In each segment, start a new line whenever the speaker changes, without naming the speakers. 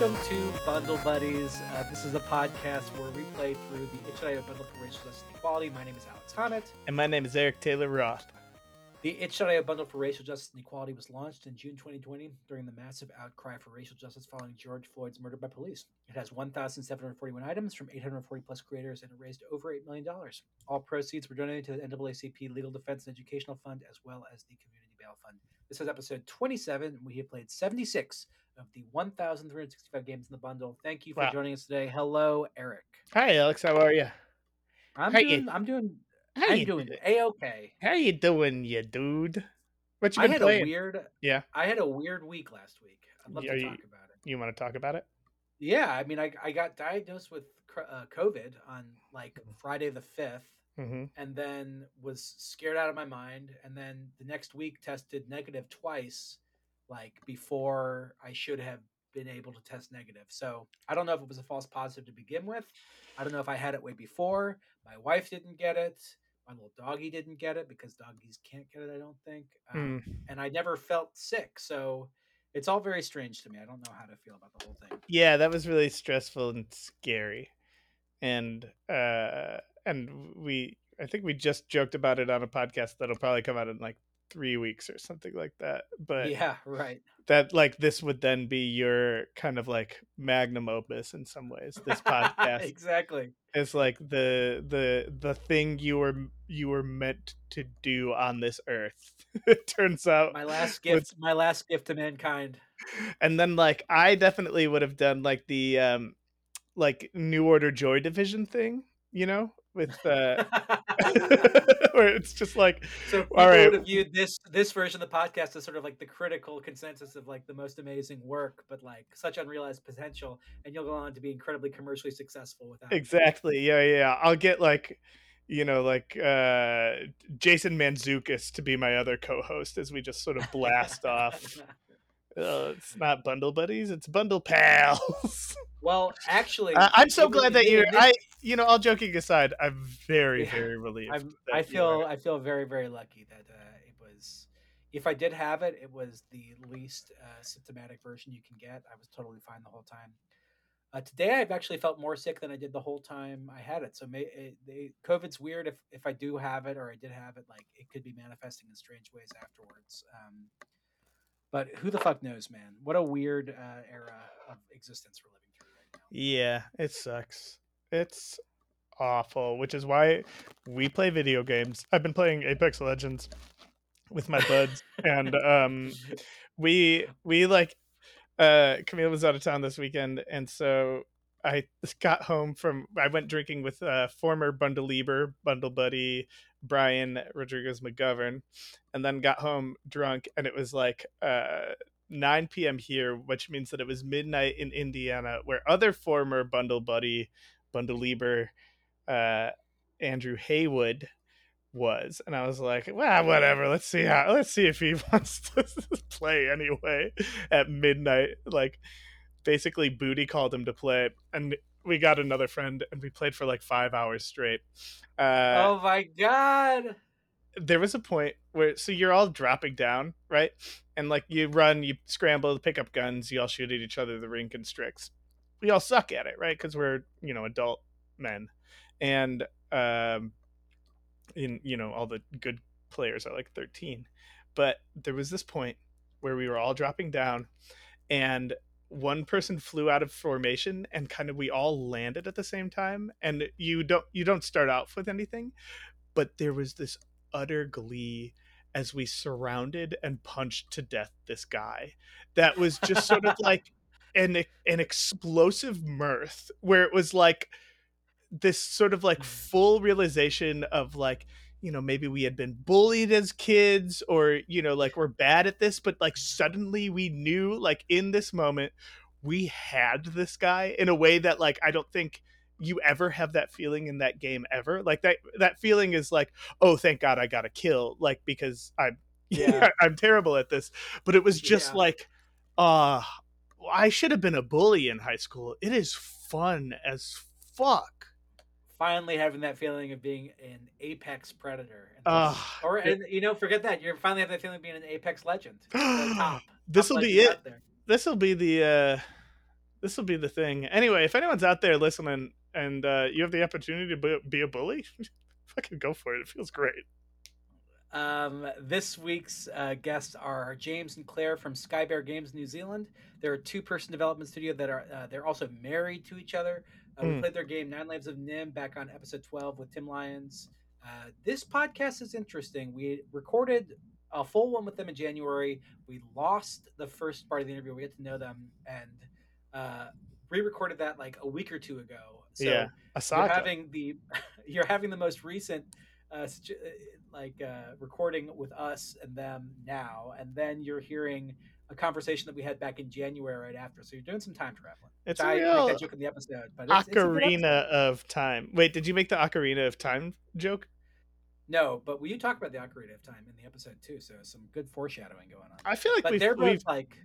Welcome to Bundle Buddies. Uh, this is a podcast where we play through the Itch.io Bundle for Racial Justice and Equality. My name is Alex Honnett.
And my name is Eric Taylor Roth.
The Itch.io Bundle for Racial Justice and Equality was launched in June 2020 during the massive outcry for racial justice following George Floyd's murder by police. It has 1,741 items from 840 plus creators and it raised over $8 million. All proceeds were donated to the NAACP Legal Defense and Educational Fund as well as the Community Bail Fund. This is episode 27. We have played 76 of the 1,365 games in the bundle. Thank you for
Wow.
joining us today. Hello, Eric.
Hi, Alex. How are you?
I'm
How
doing.
you-
I'm doing.
How
I'm
you
doing a okay.
How you doing, you dude? What you
I
been
had
playing?
a weird.
Yeah.
I had a weird week last week. I'd love
Are
to
you-
talk about it.
You want to talk about it?
Yeah, I mean, I I got diagnosed with uh, COVID on like Friday the fifth,
Mm-hmm.
and then was scared out of my mind, and then the next week tested negative twice, like before I should have been able to test negative. So I don't know if it was a false positive to begin with. I don't know if I had it way before. My wife didn't get it. My little doggy didn't get it because doggies can't get it. I don't think. Um,
Mm.
and I never felt sick. So it's all very strange to me. I don't know how to feel about the whole thing.
Yeah, that was really stressful and scary, and uh, and we I think we just joked about it on a podcast that'll probably come out in like three weeks or something like that. But
yeah, right.
that like this would then be your kind of like magnum opus in some ways. This podcast
exactly.
is like the the the thing you were you were meant to do on this earth. it turns out
My last gift. My last gift to mankind.
and then like I definitely would have done like the um like New Order Joy Division thing, you know, with uh where it's just like
so
all right,
would have viewed this this version of the podcast as sort of like the critical consensus of like the most amazing work, but like such unrealized potential, and you'll go on to be incredibly commercially successful with that.
exactly. Yeah, yeah. I'll get like you know, like uh Jason Mantzoukas to be my other co-host as we just sort of blast off. Uh, it's not bundle buddies, it's bundle pals.
Well, actually,
Uh, I'm so glad that you're. I, you know, all joking aside, I'm very,
Yeah,
very relieved.
I'm, I feel I feel very very lucky that uh, it was. If I did have it, it was the least uh, symptomatic version you can get. I was totally fine the whole time. Uh, today, I've actually felt more sick than I did the whole time I had it. So, may, it, they, COVID's weird. If if I do have it or I did have it, like it could be manifesting in strange ways afterwards. Um, but who the fuck knows, man? What a weird uh, era of existence we're living through right now.
Yeah, it sucks. It's awful, which is why we play video games. I've been playing Apex Legends with my buds, and um, we we like uh Camille was out of town this weekend, and so I got home from I went drinking with uh former Bundle Lieber, Bundle Buddy, Brian Rodriguez McGovern, and then got home drunk and it was like uh 9 p.m. here, which means that it was midnight in Indiana, where other former Bundle Buddy, Bundle Lieber, uh, Andrew Haywood was, and I was like, "Well, whatever. Let's see how. Let's see if he wants to play anyway." At midnight, like basically, Booty called him to play, and we got another friend, and we played for like five hours straight. Uh,
oh my god!
There was a point where so you're all dropping down, right? And like you run, you scramble, pick up guns, you all shoot at each other. The ring constricts. We all suck at it, right? Because we're you know adult men, and um, in you know all the good players are like 13. But there was this point where we were all dropping down, and one person flew out of formation and kind of we all landed at the same time and you don't you don't start off with anything but there was this utter glee as we surrounded and punched to death this guy. That was just sort of like an an explosive mirth where it was like this sort of like mm. full realization of like you know maybe we had been bullied as kids or you know like we're bad at this but like suddenly we knew like in this moment we had this guy in a way that like I don't think you ever have that feeling in that game ever like that that feeling is like oh thank god i got a kill like because i'm
Yeah.
i'm terrible at this but it was just
Yeah.
like uh i should have been a bully in high school it is fun as fuck
finally having that feeling of being an apex predator.
Ugh.
or and, you know, forget that. You're finally having that feeling of being an apex legend.
This will be it this will be the uh This will be the thing. Anyway, if anyone's out there listening and uh, you have the opportunity to be, a bully, fucking go for it. It feels great.
Um, this week's uh, guests are James and Claire from Skybear Games New Zealand. They're a two-person development studio that are uh, they're also married to each other. Uh, We
Hmm.
played their game Nine Lives of Nim back on episode twelve with Tim Lyons. Uh, this podcast is interesting. We recorded a full one with them in January. We lost the first part of the interview. We get to know them and uh, re-recorded that like a week or two ago. So
Yeah,
you're having the you're having the most recent uh, uh, like uh, recording with us and them now, and then you're hearing a conversation that we had back in January right after. So you're doing some time traveling.
It's
I
real
that joke in the episode, but it's, it's a
ocarina
episode.
of time. Wait, did you make the ocarina of time joke?
No, but we you talk about the Ocarina of Time in the episode too, so some good foreshadowing going on.
I feel like
but
we've,
they're
we've
like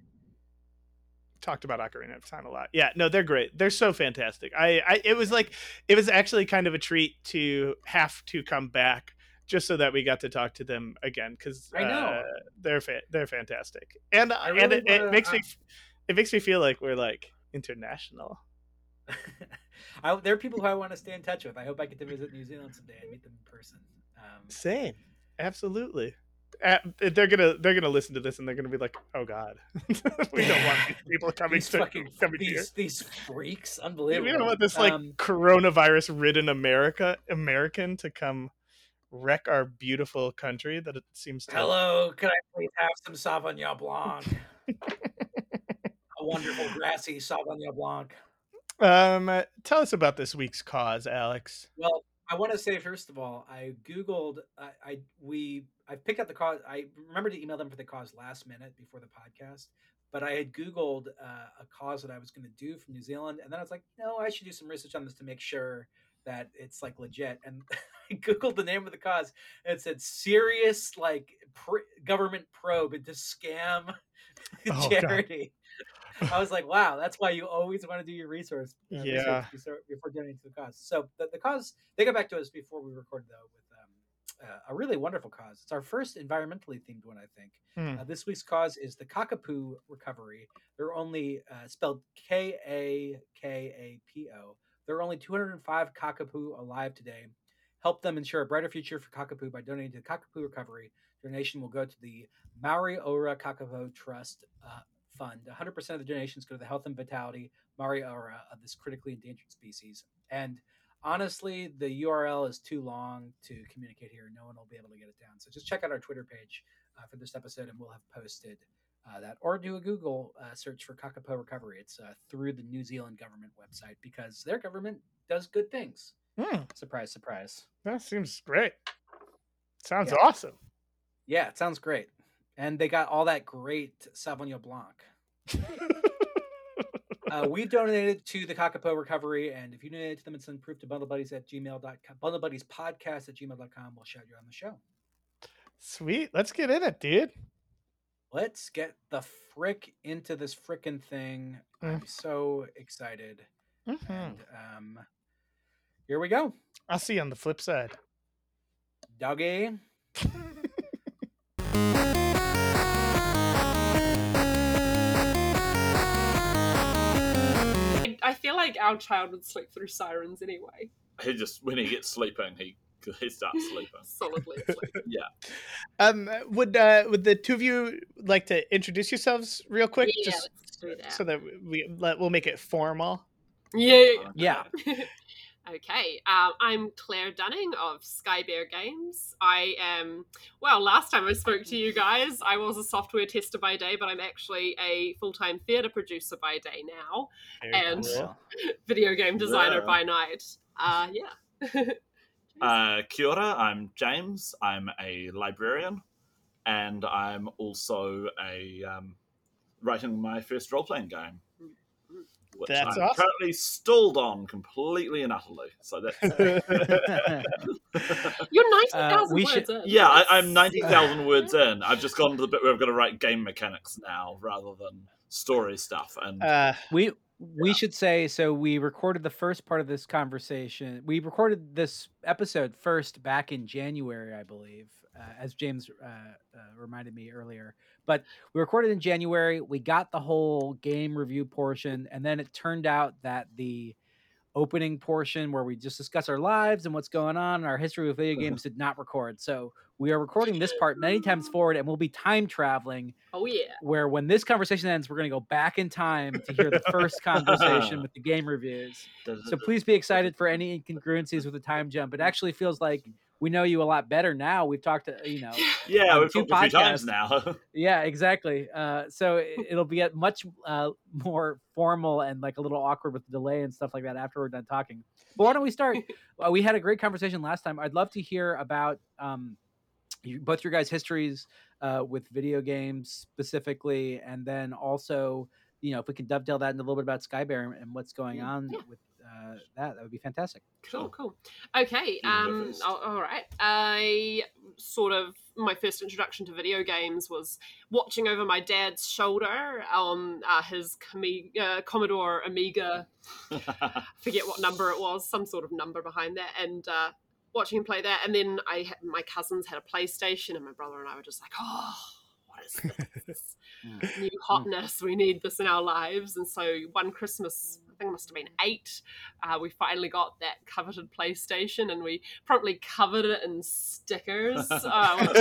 talked about Ocarina of Time a lot. Yeah, no, they're great. They're so fantastic. I, I it was like it was actually kind of a treat to have to come back just so that we got to talk to them again because
I know.
uh, they're fa- they're fantastic, and
I
and it, it makes me it makes me feel like we're like international.
I, there are people who I want to stay in touch with. I hope I get to visit New Zealand someday and meet them in person. Um,
Same, absolutely. Uh, they're gonna they're gonna listen to this and they're gonna be like, oh god, we don't want these people coming
these
to
fucking
coming here.
these, freaks, unbelievable.
We don't want this like
Um,
coronavirus ridden America American to come wreck our beautiful country that it seems to
Hello, can I please have some Sauvignon Blanc? A wonderful grassy Sauvignon Blanc.
Um uh, tell us about this week's cause, Alex.
Well, I want to say first of all, I googled. I, I we I picked up the cause. I remember to email them for the cause last minute before the podcast, but I had googled uh, a cause that I was going to do from New Zealand, and then I was like, no, I should do some research on this to make sure that it's like legit. And I googled the name of the cause, and it said serious like pr- government probe into scam
Oh, God.
charity. I was like, wow, that's why you always want to do your resource uh, research
Yeah.
before, before donating to the cause. So the, the cause they got back to us before we recorded though with uh, a really wonderful cause. It's our first environmentally themed one, I think.
Hmm.
Uh, this week's cause is the Kakapo Recovery. They're only uh, spelled K A K A P O. There are only 205 Kakapo alive today. Help them ensure a brighter future for Kakapo by donating to the Kakapo Recovery. Donation will go to the Mauri Ora Kakapo Trust uh, Fund. 100% of the donations go to the health and vitality Mauri Ora of this critically endangered species. And honestly, the URL is too long to communicate here. No one will be able to get it down. So just check out our Twitter page uh, for this episode, and we'll have posted uh, that. Or do a Google uh, search for Kakapo Recovery. It's uh, through the New Zealand government website because their government does good things.
Hmm,
Surprise, surprise.
that seems great. Sounds
Yeah.
awesome.
Yeah, it sounds great. And they got all that great Sauvignon Blanc. Uh, we donated to the Kakapo Recovery, and if you donate to them and send proof to bundlebuddies at gmail.com, bundlebuddies podcast at gmail.com, we'll shout you on the show.
Sweet. Let's get in it, dude.
Let's get the frick into this frickin' thing. I'm so excited.
Mhm.
And um, here we go.
I'll see you on the flip side.
Doggy.
feel like our child would sleep through sirens anyway.
He just when he gets sleeping, he he starts sleeping.
Solidly asleep.
Um, would uh, would the two of you like to introduce yourselves real quick,
yeah,
just
let's do that.
so that we let we'll make it formal?
yeah.
Yeah.
okay, um, I'm Claire Dunning of Skybear Games. I am, well, last time I spoke to you guys, I was a software tester by day, but I'm actually a full time theatre producer by day now,
Very
And-
cool.
video game designer
Yeah.
by night. Uh, yeah.
Uh, kia ora, I'm James. I'm a librarian, and I'm also a um, writing my first role playing game, which
That's
I'm
awesome.
currently stalled on completely and utterly. So that's
You're 90,000
we
words
should-
in.
yeah, I,
That's-
I'm ninety thousand words in. I've just gone to the bit where I've got to write game mechanics now rather than story stuff, and
uh,
we we should say so we recorded the first part of this conversation we recorded this episode first back in january i believe uh, as james uh, uh, reminded me earlier but we recorded in january we got the whole game review portion and then it turned out that the opening portion where we just discuss our lives and what's going on and our history with video games did not record so we are recording this part many times forward and we'll be time traveling
Oh yeah.
where when this conversation ends, we're going to go back in time to hear the first conversation with the game reviews. So please be excited for any incongruencies with the time jump. It actually feels like we know you a lot better now. We've talked to, you know,
Yeah,
on
we've
two
talked a few times
podcasts.
now.
yeah, exactly. Uh, so it, it'll be at much uh, more formal and like a little awkward with the delay and stuff like that after we're done talking. But why don't we start? Uh, we had a great conversation last time. I'd love to hear about um, you, both your guys' histories uh, with video games specifically, and then also, you know, if we can dovetail that into a little bit about Skybear and what's going on
yeah.
with uh, that, that would be fantastic.
Cool, cool. Okay. Um.
first.
all- all right. I sort of my first introduction to video games was watching over my dad's shoulder on uh, his Comi- uh, Commodore Amiga. I forget what number it was, some sort of number behind that, and uh, watching him play that. And then I had, my cousins had a PlayStation, and my brother and I were just like, oh. What is this?
Mm.
New hotness. We need this in our lives. And so one Christmas, I think it must have been eight, uh, we finally got that coveted PlayStation and we promptly covered it in stickers. Oh,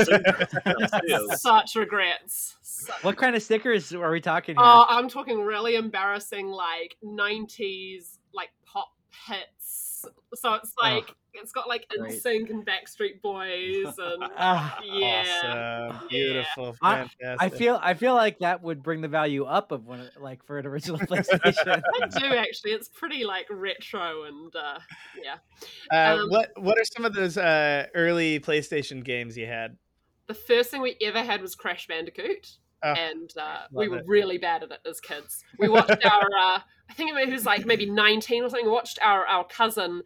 Yes.
such regrets. Such
What kind of stickers are we talking here?
Oh, I'm talking really embarrassing, like '90s, like pop hits. So it's like it's got like
great.
NSYNC and Backstreet Boys, and
Ah,
yeah,
Awesome. Beautiful.
I-
Fantastic.
I feel I feel like that would bring the value up of one like for an original PlayStation.
I do actually. It's pretty like retro and uh, yeah.
Uh,
um,
what What are some of those uh, early PlayStation games you had?
The first thing we ever had was Crash Bandicoot.
Oh,
and uh, we were
it.
really bad at it as kids. We watched our, uh, I think it was like maybe 19 or something, we watched our, our cousin.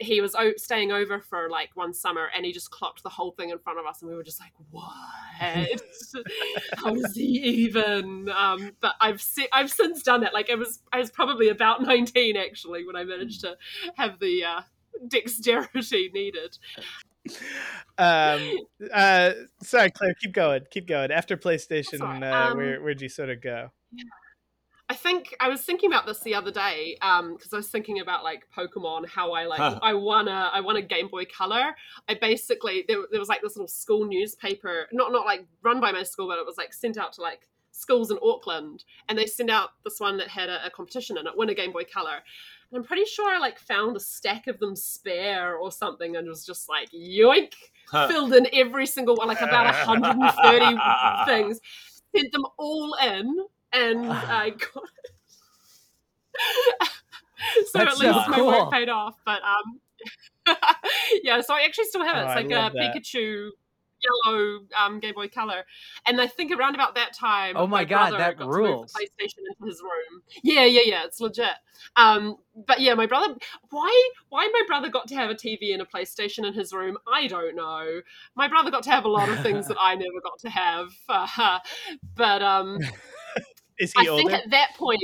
He was o- staying over for like one summer and he just clocked the whole thing in front of us and we were just like, what? How does he even? Um, but I've se- I've since done it. Like I was I was probably about 19 actually when I managed to have the uh, dexterity needed.
um, uh, sorry, Claire. Keep going. Keep going. After PlayStation,
right.
uh,
Um,
where where'd you sort of go?
I think I was thinking about this the other day um, because I was thinking about like Pokemon, how I like
Huh.
I won a I won a Game Boy Color. I basically there, there was like this little school newspaper, not not like run by my school, but it was like sent out to like schools in Auckland, and they sent out this one that had a, a competition in it, win a Game Boy Color. And I'm pretty sure I like found a stack of them spare or something, and was just like yoink, filled in every single one, like about 130 things, sent them all in, and I got so at least my work paid off. But um, yeah, so I actually still have it.
Oh,
It's like a
that.
Pikachu yellow um, Game Boy Color, and I think around about that time,
Oh my God,
brother
that
got to move
rules.
the PlayStation into his room. Yeah, yeah, yeah, it's legit. Um, but yeah, my brother, why, why my brother got to have a TV and a PlayStation in his room, I don't know. My brother got to have a lot of things that I never got to have, but um,
Is
I
he
think at that point,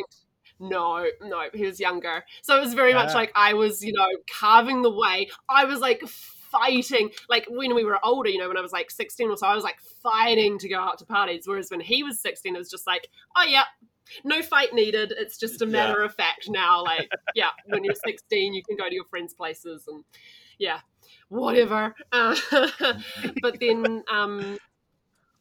no, no, he was younger. So it was very much
Ah.
like I was, you know, carving the way. I was like fighting, like when we were older, you know, when I was like 16 or so, I was like fighting to go out to parties. Whereas when he was 16, it was just like, oh, yeah. No fight needed. It's just a matter of fact now. Like, yeah, when you're 16, you can go to your friends' places and, yeah, whatever. Uh, but then um,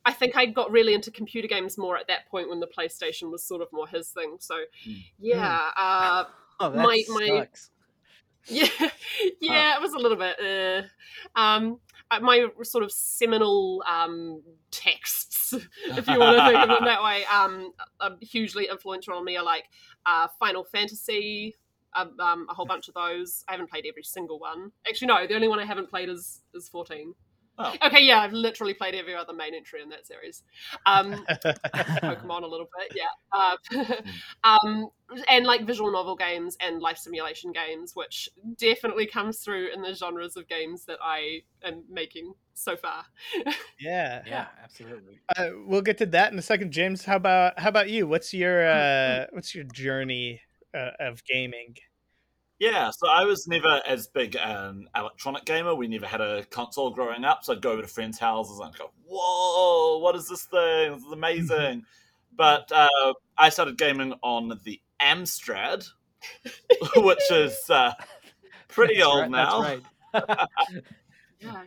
I think I got really into computer games more at that point when the PlayStation was sort of more his thing. So
Mm.
yeah, uh,
Oh,
My- my-
sucks.
yeah, yeah, it was a little bit. Uh, um, uh, my sort of seminal um, texts, if you want to think of them that way, um, are hugely influential on me. Are like uh, Final Fantasy. Um, um, a whole bunch of those. I haven't played every single one. Actually, no. The only one I haven't played is is fourteen.
Oh.
Okay, yeah, I've literally played every other main entry in that series. Um, Pokemon a little bit, yeah. Uh, um, and like visual novel games and life simulation games, which definitely comes through in the genres of games that I am making so far.
yeah.
Yeah, absolutely.
Uh, we'll get to that in a second, James. How about how about you? What's your uh, what's your journey uh, of gaming?
Yeah, so I was never as big an electronic gamer. We never had a console growing up, so I'd go over to friends' houses and I'd go, "Whoa, what is this thing? This is amazing!" but uh, I started gaming on the Amstrad, which is uh, pretty
That's
old
right-
now.
That's right.
Yeah, yeah.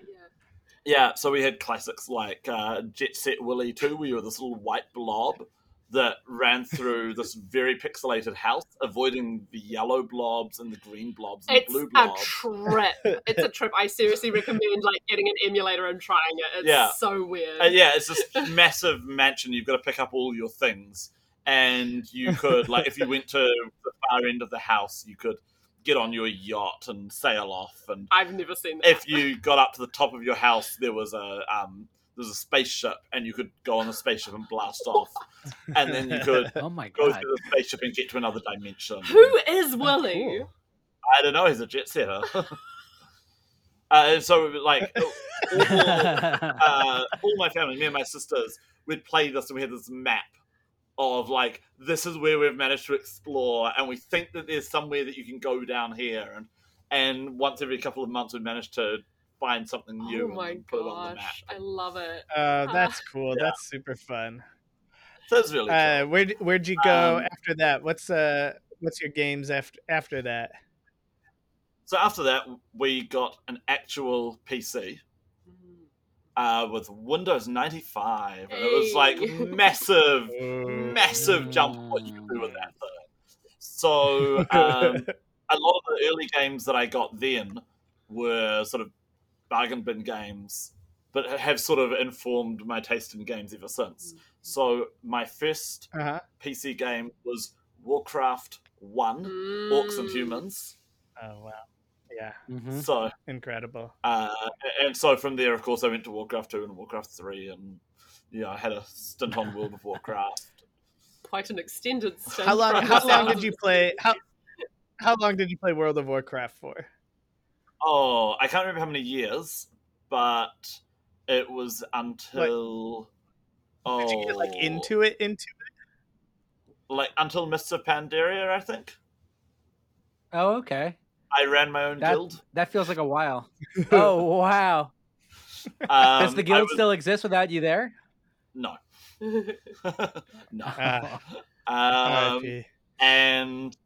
Yeah, so we had classics like uh, Jet Set Willy 2, where you were this little white blob that ran through this very pixelated house, avoiding the yellow blobs and the green blobs and
It's
the blue blobs.
It's a trip. It's a trip. I seriously recommend like getting an emulator and trying it. It's
Yeah.
so weird.
Uh, yeah, it's this massive mansion. You've got to pick up all your things, and you could like if you went to the far end of the house, you could get on your yacht and sail off. And
I've never seen that.
if you got up to the top of your house, there was a um, there was a spaceship, and you could go on the spaceship and blast off, and then you could
Oh my
go
god.
through the spaceship and get to another dimension.
Who is Willie?
cool.
I don't know. He's a jet setter. uh, so like. all- uh, all my family, me and my sisters, we'd play this and we had this map of like this is where we've managed to explore and we think that there's somewhere that you can go down here and and once every couple of months we'd manage to find something new
Oh
and
my
then put it on the map.
gosh, I love it.
Uh, that's cool.
Yeah.
That's super fun.
So it's really
Uh,
cool.
where where'd you go
Um,
after that? What's uh what's your games after after that?
So after that we got an actual PC
Mm.
uh, with Windows 95 and it was like massive massive jump what you could do with that thing. So um, a lot of the early games that I got then were sort of bargain bin games, but have sort of informed my taste in games ever since. So my first
uh-huh.
PC game was Warcraft One, Orcs and
Mm.
Humans.
Oh wow. Yeah,
Mhm.
So
incredible.
uh, and so from there, of course, I went to Warcraft Two and Warcraft Three, and yeah, I had a stint on World of Warcraft.
Quite an extended stint.
How long how long did you play how how long did you play World of Warcraft for?
Oh, I can't remember how many years, but it was until. Oh,
Did you get like into it into it?
like until Mists of Pandaria, I think.
Oh, okay.
I ran my own
That-
guild.
That feels like a while. Oh wow.
Um,
Does the guild
was-
still exist without you there?
No, no.
Ah.
Um,
and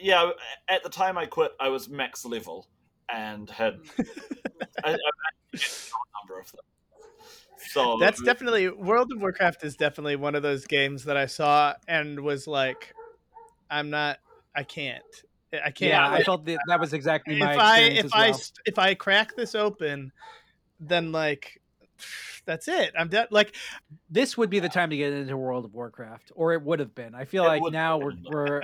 yeah, at the time I quit, I was max level and had I, I managed to get a number of them. So
That's definitely World of Warcraft is definitely one of those games that I saw and was like, I'm not, I can't, I can't.
Yeah, I felt that, that was exactly
if
my
I
experience
if
as
I
well.
if I crack this open, then like, that's it. I'm done. Like,
this would be the time to get into World of Warcraft, or it would have been. I feel
It
like now we're we're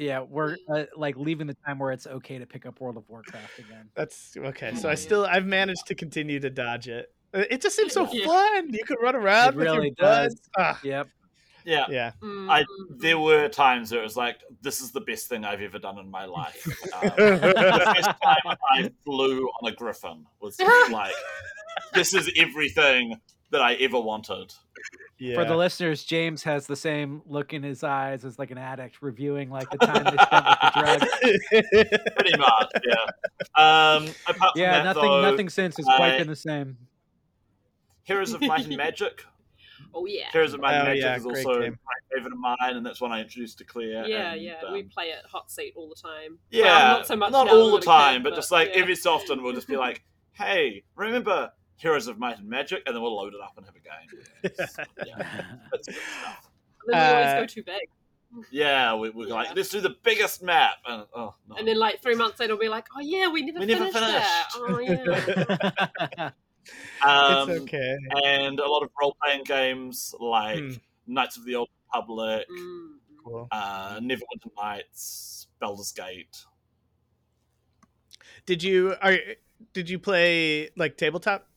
yeah we're uh, like leaving the time where it's okay to pick up World of Warcraft again.
that's okay. So I still I've managed to continue to dodge it. Uh, It just seems so
Yeah.
fun. You could run around
It
with
really
your
does.
Ah,
Yep.
yeah.
yeah.
I,
Mm.
there were times where it was like, this is the best thing I've ever done in my life. Um, the first time I flew on a griffin was like, this is everything that I ever wanted.
Yeah.
For the listeners, James has the same look in his eyes as like an addict reviewing like the time they spent with the drug.
Pretty much, yeah. Um, apart from
Yeah,
that,
nothing
though,
nothing since has quite
I-
been the same.
Heroes of Might and Magic.
Oh yeah.
Heroes of Might and
Oh,
Magic
yeah,
is also a
game.
great favorite of mine, and that's one I introduced to Claire.
Yeah,
and,
yeah.
um,
we play it hot seat all the time.
Yeah,
Well, not so much
not
now
all the
we're a kid,
time, but just like
yeah.
every so often, we'll just be like, "Hey, remember Heroes of Might and Magic?" And then we'll load it up and have a game. It's- yeah, that's good stuff.
And then we always
Uh,
go too big.
Yeah, we, we're
Yeah.
like, let's do the biggest map. And, oh, no.
And then like three months later, we'll be like, oh yeah, we never
We never
finished that. Oh yeah.
um,
it's okay.
And a lot of role playing games like
Hmm.
Knights of the Old Republic,
Mm.
Cool.
uh, Neverwinter Nights, Baldur's Gate.
Did you are did you play like tabletop?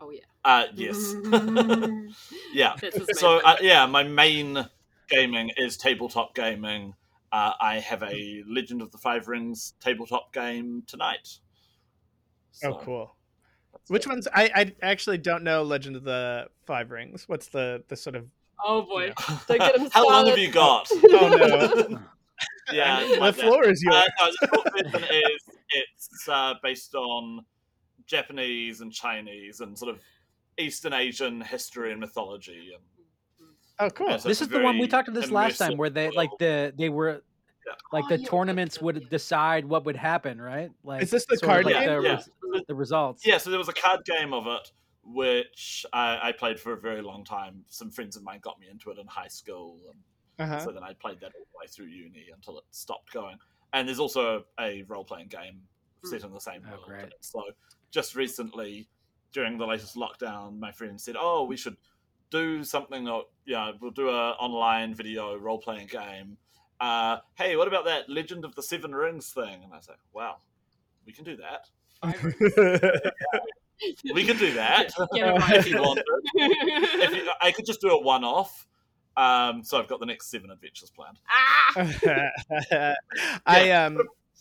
Oh yeah.
Uh, yes. yeah.
That's his main
So, uh, yeah, my main gaming is tabletop gaming. Uh, I have a Legend of the Five Rings tabletop game tonight.
Oh, cool. Which
it.
ones? I I actually don't know Legend of the Five Rings. What's the the sort of
Oh boy. Don't get him
How long have you got?
Oh no.
Yeah,
the
like that.
floor is yours.
Uh, no, the is it's uh, based on Japanese and Chinese and sort of Eastern Asian history and mythology. And,
oh, cool.
Yeah, so
this is the one we talked about this last time where they like the they were
Yeah.
like
Oh,
the
yeah,
tournaments
okay,
would decide what would happen, right? Like
Is this the card
like
game?
The,
Yeah.
the results.
yeah, so there was a card game of it which I, I played for a very long time. Some friends of mine got me into it in high school, and
Uh-huh.
so then I played that all the way through uni until it stopped going. And there's also a role playing game set in the same
Oh,
world.
great.
So just recently, during the latest lockdown, my friend said, "Oh, we should do something. Or, yeah, we'll do a online video role playing game. Uh, hey, what about that Legend of the Seven Rings thing?" And I was like, "Wow, we can do that. We can do that
Get
if you wanted. If you, I could just do a one off." Um, so I've got the next seven adventures planned.
ah!
I um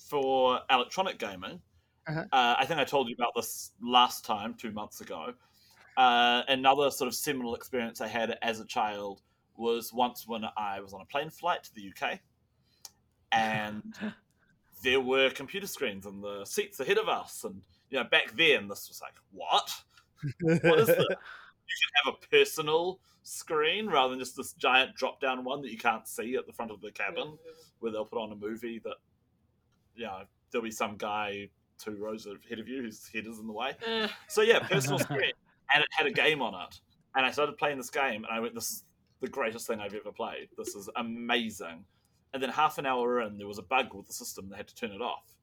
for electronic gaming.
Uh-huh.
Uh, I think I told you about this last time, two months ago. Uh, another sort of seminal experience I had as a child was once when I was on a plane flight to the UK, and there were computer screens in the seats ahead of us, and you know back then this was like what? What is this? you can have a personal screen rather than just this giant drop down one that you can't see at the front of the cabin where they'll put on a movie that, you know, there'll be some guy two rows ahead of you whose head is in the way.
Uh,
So yeah, personal screen, and it had a game on it, and I started playing this game, and I went, "This is the greatest thing I've ever played. This is amazing." And then half an hour in, there was a bug with the system; they had to turn it off.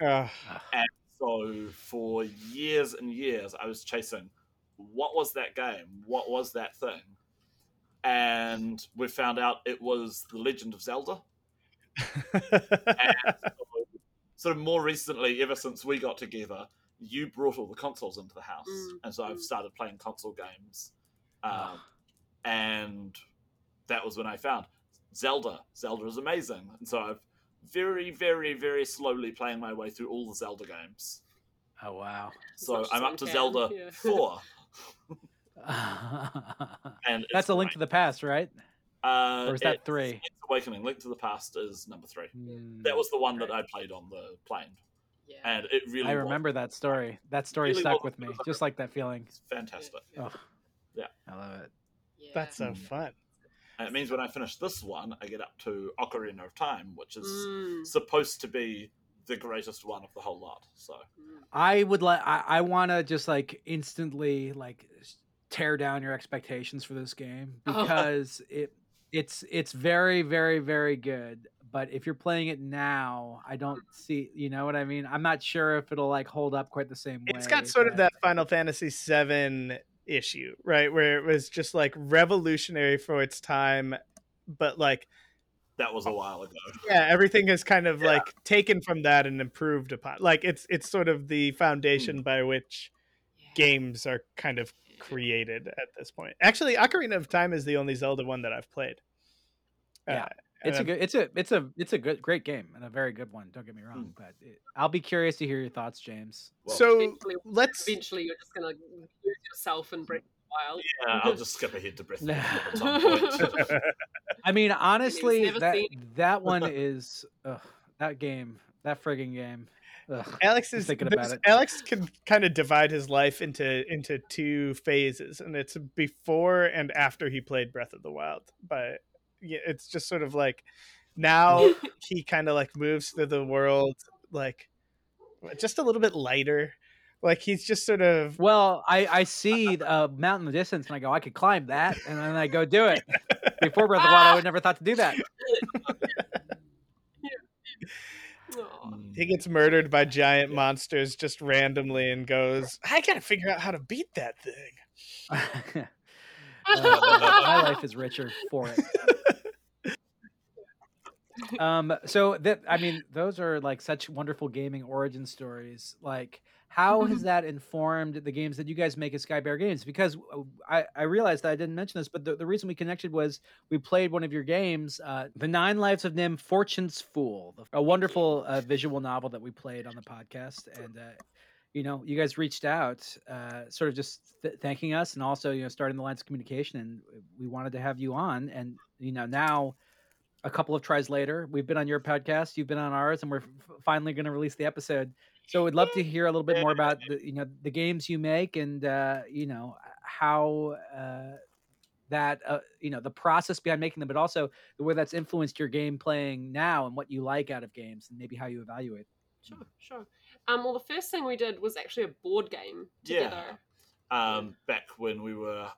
Ugh.
So for years and years, I was chasing, what was that game? What was that thing? And we found out it was The Legend of Zelda. And so, sort of more recently, ever since we got together, you brought all the consoles into the house,
Mm,
and so I've
mm.
started playing console games. Um,
Ah.
and that was when I found Zelda. Zelda is amazing, and so I've very, very, very slowly playing my way through all the Zelda games.
Oh wow.
So I'm up to
can,
Zelda
yeah.
four, and
That's
it's
a link to the past, right?
Great. Uh,
Or is that
it's-
three?
It's Awakening. Link to the Past is number three.
Hmm.
That was the one that I played on the plane,
Yeah.
and it really.
I
was-
remember that story. That story
Really
stuck with me, just like that feeling.
It's fantastic.
Oh,
Yeah.
I love it.
Yeah.
That's so
Mm.
fun.
And it means when I finish this one, I get up to Ocarina of Time, which is
Mm,
supposed to be the greatest one of the whole lot. So
mm.
I would like. I, I want to just like instantly like tear down your expectations for this game
Oh.
because it it's it's very very very good. But if you're playing it now, I don't mm-hmm. see. You know what I mean? I'm not sure if it'll like hold up quite the same way.
It's got sort of
that-
that Final Fantasy VII issue, right? Where it was just like revolutionary for its time, but like
that was a while ago.
yeah, everything is kind of
Yeah.
like taken from that and improved upon. Like it's it's sort of the hmm. foundation by which
Yeah.
games are kind of created at this point. Actually, Ocarina of Time is the only Zelda one that I've played.
Yeah.
Uh,
It's a good. It's a. It's a. It's a good, great game and a very good one. Don't get me wrong,
Hmm.
but it, I'll be curious to hear your thoughts, James.
Well,
so
Eventually-
let's
Eventually, you're just gonna lose yourself and break the wild.
yeah, I'll just skip ahead to Breath of the Wild at some point.
I mean, honestly, that
seen
that one is ugh, that game, that frigging game. Ugh.
Alex is
thinking about it.
Alex can kind of divide his life into into two phases, and it's before and after he played Breath of the Wild. But yeah, it's just sort of like now he kind of like moves through the world like just a little bit lighter. Like he's just sort of
Well, I I see a uh, mountain in the distance, and I go, I could climb that, and then I go do it. Before Breath of the Wild, I would never thought to do that.
Aw.
He gets murdered by giant monsters just randomly and goes, I gotta figure out how to beat that thing.
Uh, my life is richer for it. Um, so that I mean, those are like such wonderful gaming origin stories. Like, how has that informed the games that you guys make at Skybear Games? Because uh, I, I realized that I didn't mention this, but the, the reason we connected was we played one of your games, uh, The Nine Lives of Nim, Fortune's Fool, a wonderful uh, visual novel that we played on the podcast, and uh, you know, you guys reached out, uh, sort of just th- thanking us, and also you know starting the lines of communication, and we wanted to have you on, and you know now. A couple of tries later, we've been on your podcast, you've been on ours, and we're f- finally going to release the episode. So we'd love to hear a little bit more about the you know the games you make and uh, you know how uh, that uh, you know the process behind making them, but also the way that's influenced your game playing now and what you like out of games and maybe how you evaluate.
Sure, sure. Um, well, the first thing we did was actually a board game
Yeah.
together.
Um, back when we were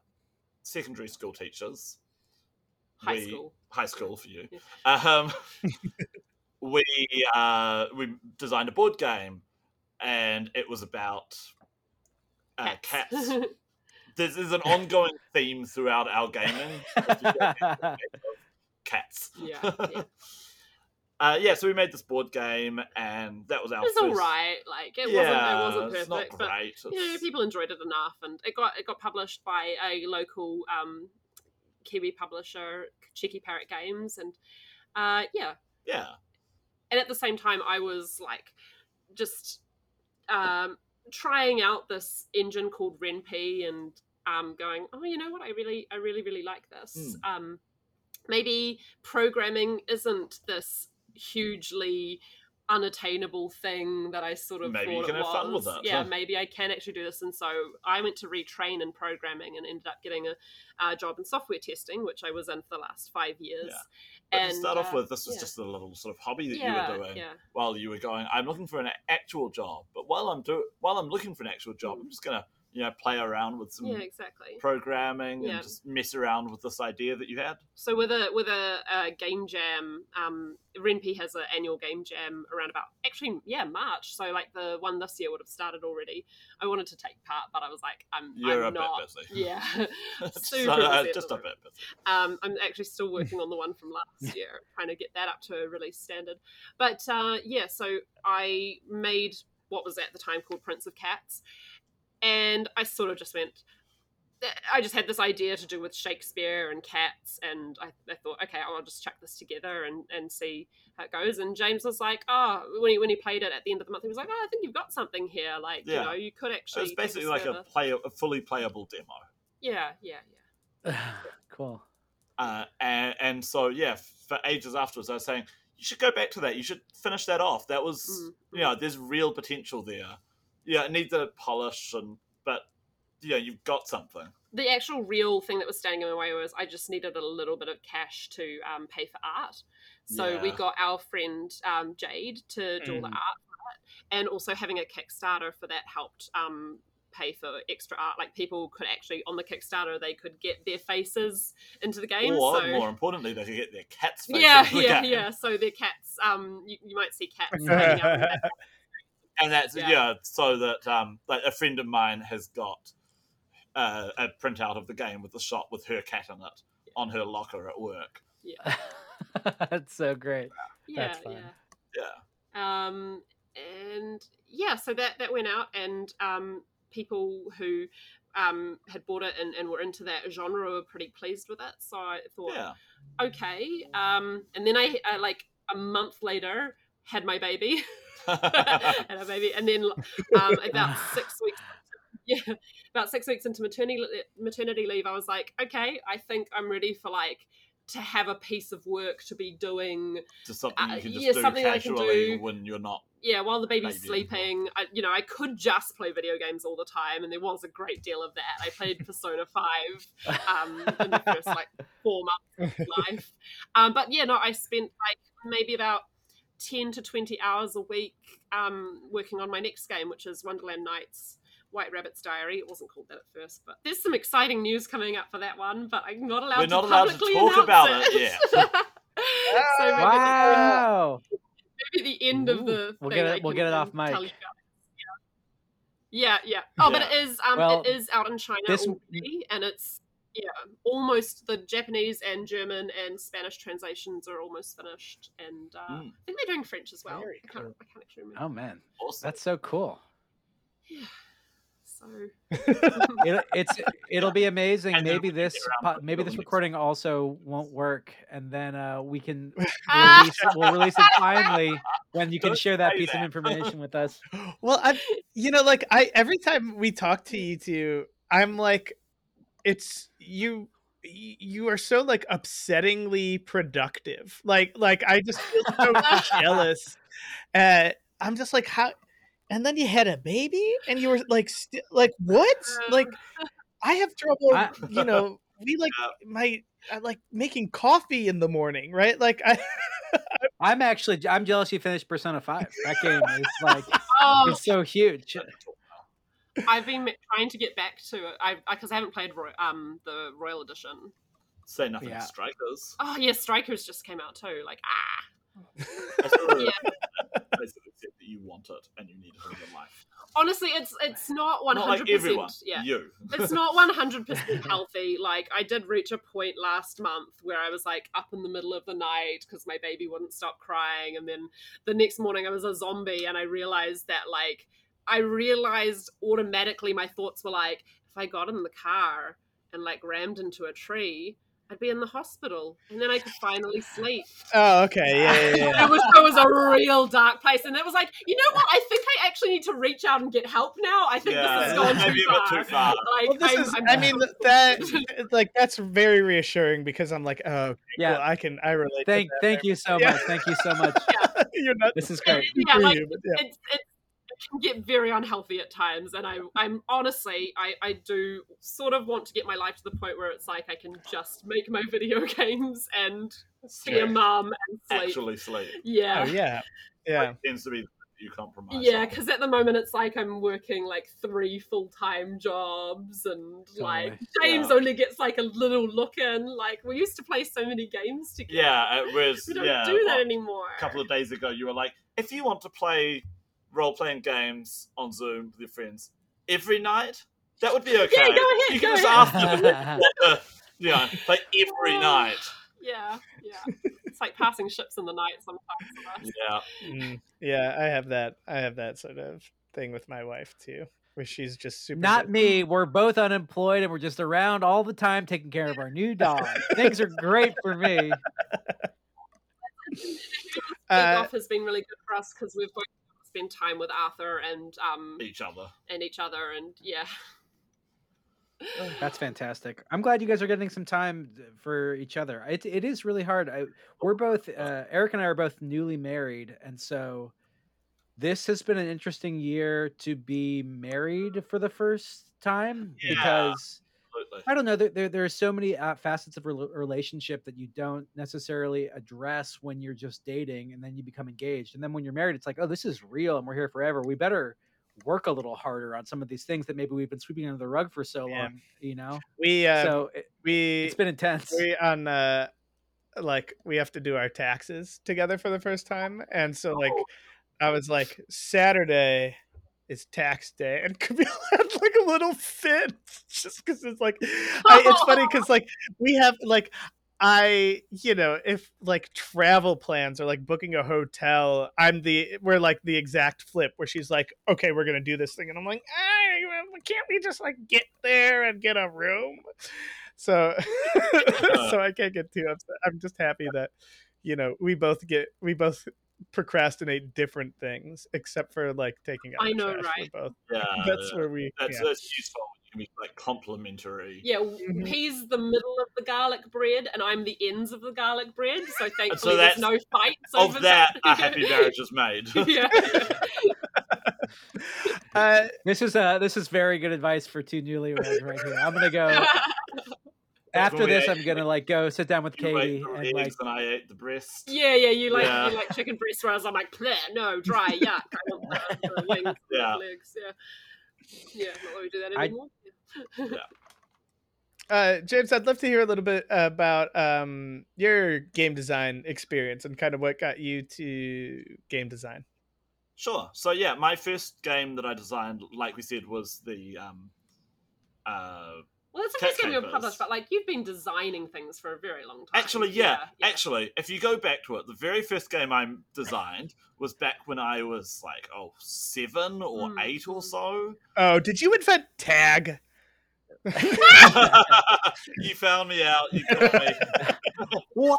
secondary school teachers,
High
we-
school.
high school for you.
Yeah.
Um, we uh, we designed a board game, and it was about uh, cats. This is an ongoing theme throughout our gaming. cats.
Yeah, yeah.
uh, yeah, so we made this board game, and that was our.
it was
first...
all right. Like it
yeah,
wasn't. It wasn't perfect, but you know, people enjoyed it enough, and it got it got published by a local um, Kiwi publisher, Cheeky Parrot Games, and uh, yeah.
yeah,
And at the same time, I was like, just um, trying out this engine called Ren'Py, and um, going, oh, you know what? I really, I really, really like this. Um, maybe programming isn't this hugely unattainable thing that I sort of
Maybe you
thought
can
it
have
was.
fun with it.
Yeah, maybe I can actually do this. And so I went to retrain in programming and ended up getting a, uh job in software testing, which I was in for the last five years.
Yeah. But
and
to start off
uh,
with, this was
yeah.
just a little sort of hobby that
yeah,
you were doing while you were going. I'm looking for an actual job, but while I'm do while I'm looking for an actual job,
Mm.
I'm just gonna you know play around with some
Yeah, exactly.
programming
Yeah.
and just mess around with this idea that you had.
So with a with a, a game jam, um, Ren'Py has an annual game jam around about actually yeah March. So like the one this year would have started already. I wanted to take part, but I was like I'm
You're
I'm
a
not.
bit busy.
Yeah, super
uh,
busy
just a bit busy.
Um, I'm actually still working on the one from last year, trying to get that up to a release standard. But uh, yeah, so I made what was at the time called Prince of Cats, and I sort of just went. I just had this idea to do with Shakespeare and cats, and I, I thought, okay, I'll just chuck this together and, and see how it goes. And James was like, oh, when he when he played it at the end of the month, he was like, oh, I think you've got something here. Like,
Yeah.
you know, you could
So
actually.
it's
take
basically like
further."
a play a fully playable demo.
Yeah, yeah, yeah.
cool.
Uh, and, and so yeah, for ages afterwards, I was saying you should go back to that. You should finish that off. That was
Mm,
you know, there's real potential there. Yeah, it needs a polish, and but yeah, you've got something.
the actual real thing that was standing in my way was I just needed a little bit of cash to um, pay for art. So we got our friend um, Jade to do all the
Mm.
art for it, and also having a Kickstarter for that helped um, pay for extra art. Like people could actually on the Kickstarter they could get their faces into the game.
or
so
more importantly, they could get their cat's face
yeah,
into the
yeah,
game.
yeah. So their cats, um, you, you might see cats
and that's
Yeah.
yeah. so that um, like a friend of mine has got uh, a printout of the game with the shot with her cat in it on her locker at work.
Yeah,
That's so great.
yeah,
That's fun.
yeah.
Yeah,
um, and yeah, so that that went out, and um, people who um, had bought it and, and were into that genre were pretty pleased with it. So I thought,
yeah.
okay. Um, and then I, I like a month later had my baby, had a baby, and then um, about six weeks. Yeah, about six weeks into maternity maternity leave, I was like, okay, I think I'm ready for like to have a piece of work to be doing
Just something
Uh,
you can just
yeah,
do
something I can
casually
do.
when you're not.
yeah, while the baby's sleeping, I, you know, I could just play video games all the time, and there was a great deal of that. I played Persona Five um, in the first like four months of life, um, but yeah, no, I spent like maybe about ten to twenty hours a week um, working on my next game, which is Wonderland Nights. White Rabbit's Diary. It wasn't called that at first, but there's some exciting news coming up for that one. But I'm not allowed.
We're
to
not allowed to
publicly
talk
announce
about it
it
yet.
so maybe,
Wow.
maybe the end of the.
We'll get it- we'll get it off mic.
tell you about. Yeah, yeah. yeah. Oh, but it is. Um,
Well,
it is out in China
this-
already, and it's yeah, almost the Japanese and German and Spanish translations are almost finished, and uh,
Mm.
I think they're doing French as well.
Very
I can't,
cool.
I can't actually remember.
Oh man,
Awesome.
that's so cool.
Yeah. So
It, it's it'll be amazing.
And
Maybe
we can get
this po- maybe this recording also won't work, and then uh, we can release, we'll release it finally. when you can
Don't
share that
say
piece of information with us.
Well, I, you know, like I every time we talk to you two, I'm like, it's you. You are so like upsettingly productive. Like, like I just feel so jealous. Uh, I'm just like, how? And then you had a baby, and you were like, st- like what? Like, I have trouble.
I-
you know, we like my I like making coffee in the morning, right? Like I.
I'm actually I'm jealous you finished Persona Five. That game is like
Oh,
it's so huge.
I've been trying to get back to it. I because I, haven't played Roy, um the Royal Edition.
Say nothing
Yeah.
strikers.
Oh yeah, Strikers just came out too. Like ah,
I saw
Yeah.
basically said that you want it and you need it in your life.
honestly, it's it's not hundred percent. Yeah,
You.
it's not one hundred percent healthy. Like I did reach a point last month where I was like up in the middle of the night because my baby wouldn't stop crying, and then the next morning I was a zombie, and I realized that like I realized automatically my thoughts were like if I got in the car and like rammed into a tree. I'd be in the hospital, and then I could finally sleep.
Oh, okay, yeah, yeah, yeah.
It was it was a real dark place, and it was like, you know what? I think I actually need to reach out and get help now. I think
Yeah,
this has gone
maybe
too
a
far.
too far.
Like,
well, this
I'm,
is,
I'm
I mean, that like that's very reassuring because I'm like, oh, okay,
Yeah.
well, I can, I relate. to
Thank
that
thank you so
Yeah.
much. Thank you so much.
much. You're not.
This is great.
yeah, like
you, yeah.
it's, it's it can get very unhealthy at times, and I I'm honestly I I do sort of want to get my life to the point where it's like I can just make my video games and be a
Sleep.
mum and sleep.
Actually sleep.
yeah.
Oh, yeah, yeah.
Tends to be that you compromise.
Yeah, because at the moment it's like I'm working like three full time jobs, and like James
Yeah.
only gets like a little look in. Like we used to play so many games together.
Yeah, it was.
we don't
yeah,
do that
what,
anymore.
a couple of days ago you were like, if you want to play role playing games on Zoom with your friends every night, that would be okay.
Yeah, go ahead,
You
go
can just
ahead.
ask them to, you know, play every night.
Yeah, yeah. It's like passing ships in the night sometimes.
Yeah.
Mm, yeah, I have that. I have that sort of thing with my wife too, where she's just super.
Not
good.
me. We're both unemployed and we're just around all the time taking care of our new dog. Things are great for me.
Week
Uh,
off has been really good for us because we've both spent time with Arthur and um
Each other.
and each other, and yeah.
That's fantastic. I'm glad you guys are getting some time for each other. It, it is really hard. I, we're both uh, Eric and I are both newly married, and so this has been an interesting year to be married for the first time
Yeah.
because
Absolutely.
I don't know. There, there, there are so many uh, facets of a rel- relationship that you don't necessarily address when you're just dating, and then you become engaged, and then when you're married, it's like, oh, this is real, and we're here forever. We better work a little harder on some of these things that maybe we've been sweeping under the rug for so
Yeah.
long. You know,
we uh,
so it,
we
it's been intense.
we on uh like we have to do our taxes together for the first time and so like i was like saturday is tax day and camille had like a little fit just because it's like I, it's funny because like we have like i you know if like travel plans or like booking a hotel i'm the we're like the exact flip where she's like okay we're gonna do this thing and i'm like "Ah, can't we just like get there and get a room? So so i can't get too upset. I'm just happy that you know we both get we both procrastinate different things except for like taking out
I
the
know,
trash.
right?
Both
Yeah.
that's
yeah.
where we
That's,
yeah.
that's useful. Can be like complimentary.
Yeah,
Mhm.
he's the middle of the garlic bread, and I'm the ends of the garlic bread. So thankfully,
that's-
there's no fights over
Of that, a happy marriage is made.
yeah.
uh,
This is uh this is very good advice for two newlyweds right here. I'm gonna go after this. I'm gonna like go sit down with Katie and like
and I ate the breast.
yeah, yeah. You like
Yeah.
you like chicken breast, whereas I'm like, "Bleh, no, dry, yuck. I want the, the wings,
Yeah.
the legs. Yeah, yeah. Not that we do that
I-
anymore.
uh, James, I'd love to hear a little bit about um, your game design experience and kind of what got you to game design.
Sure. So yeah, my first game that I designed, like we said, was the um, uh,
Well, that's the
Cat
first game you were published, but like you've been designing things for a very long time.
Actually, yeah, Actually, if you go back to it, the very first game I designed was back when I was like, oh, seven or
Hmm,
eight or so.
Oh, did you invent tag?
you found me out. You got me.
wow,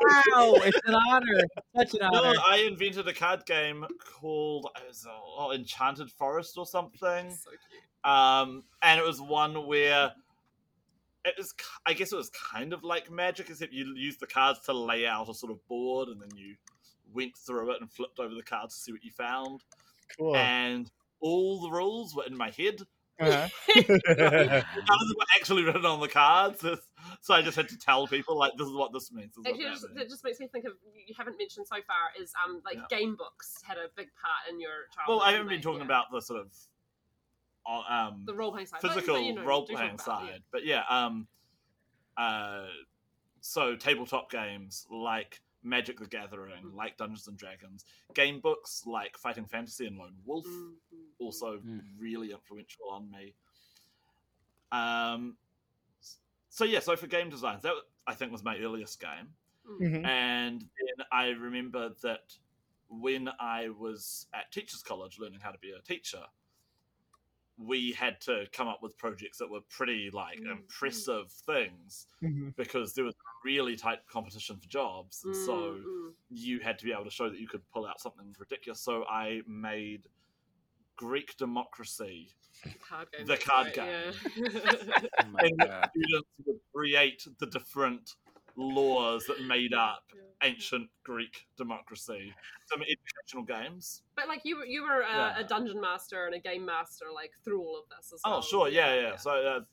it's an honor. Such an honor. No.
I invented a card game called was, oh, Enchanted Forest or something.
So cute.
Um, and it was one where it was, k- I guess it was kind of like magic, except you used the cards to lay out a sort of board, and then you went through it and flipped over the cards to see what you found.
Cool.
And all the rules were in my head.
Uh-huh.
None of them were actually written on the cards, so I just had to tell people like, "This is what this means." This is what
Actually, it just, it just makes me think of you haven't mentioned so far is um like
Yeah.
game books had a big part in your childhood.
Well, I haven't been
they?
talking
Yeah.
about the sort of um,
the role playing side, But- but,
physical
you know,
role playing
about it,
side. But yeah, um, uh, so tabletop games like Magic the Gathering,
Mm.
like Dungeons and Dragons, game books like Fighting Fantasy and Lone Wolf,
Mm, mm, mm.
also
Mm.
really influential on me. Um, so yeah, so for game designs, that I think was my earliest game.
Mm.
Mhm.
And then I remember that when I was at Teachers College learning how to be a teacher, we had to come up with projects that were pretty like
Mm, mm.
impressive things
Mhm.
because there was really tight competition for jobs. And so
Mm, mm.
you had to be able to show that you could pull out something ridiculous. So I made Greek democracy
card game.
the card
right,
game.
Yeah.
Oh
And the students would create the different laws that made up
Yeah.
ancient Greek democracy. Some educational games.
But like you were, you were uh,
Yeah.
a dungeon master and a game master like through all of this as well.
Oh, sure, yeah, yeah. So,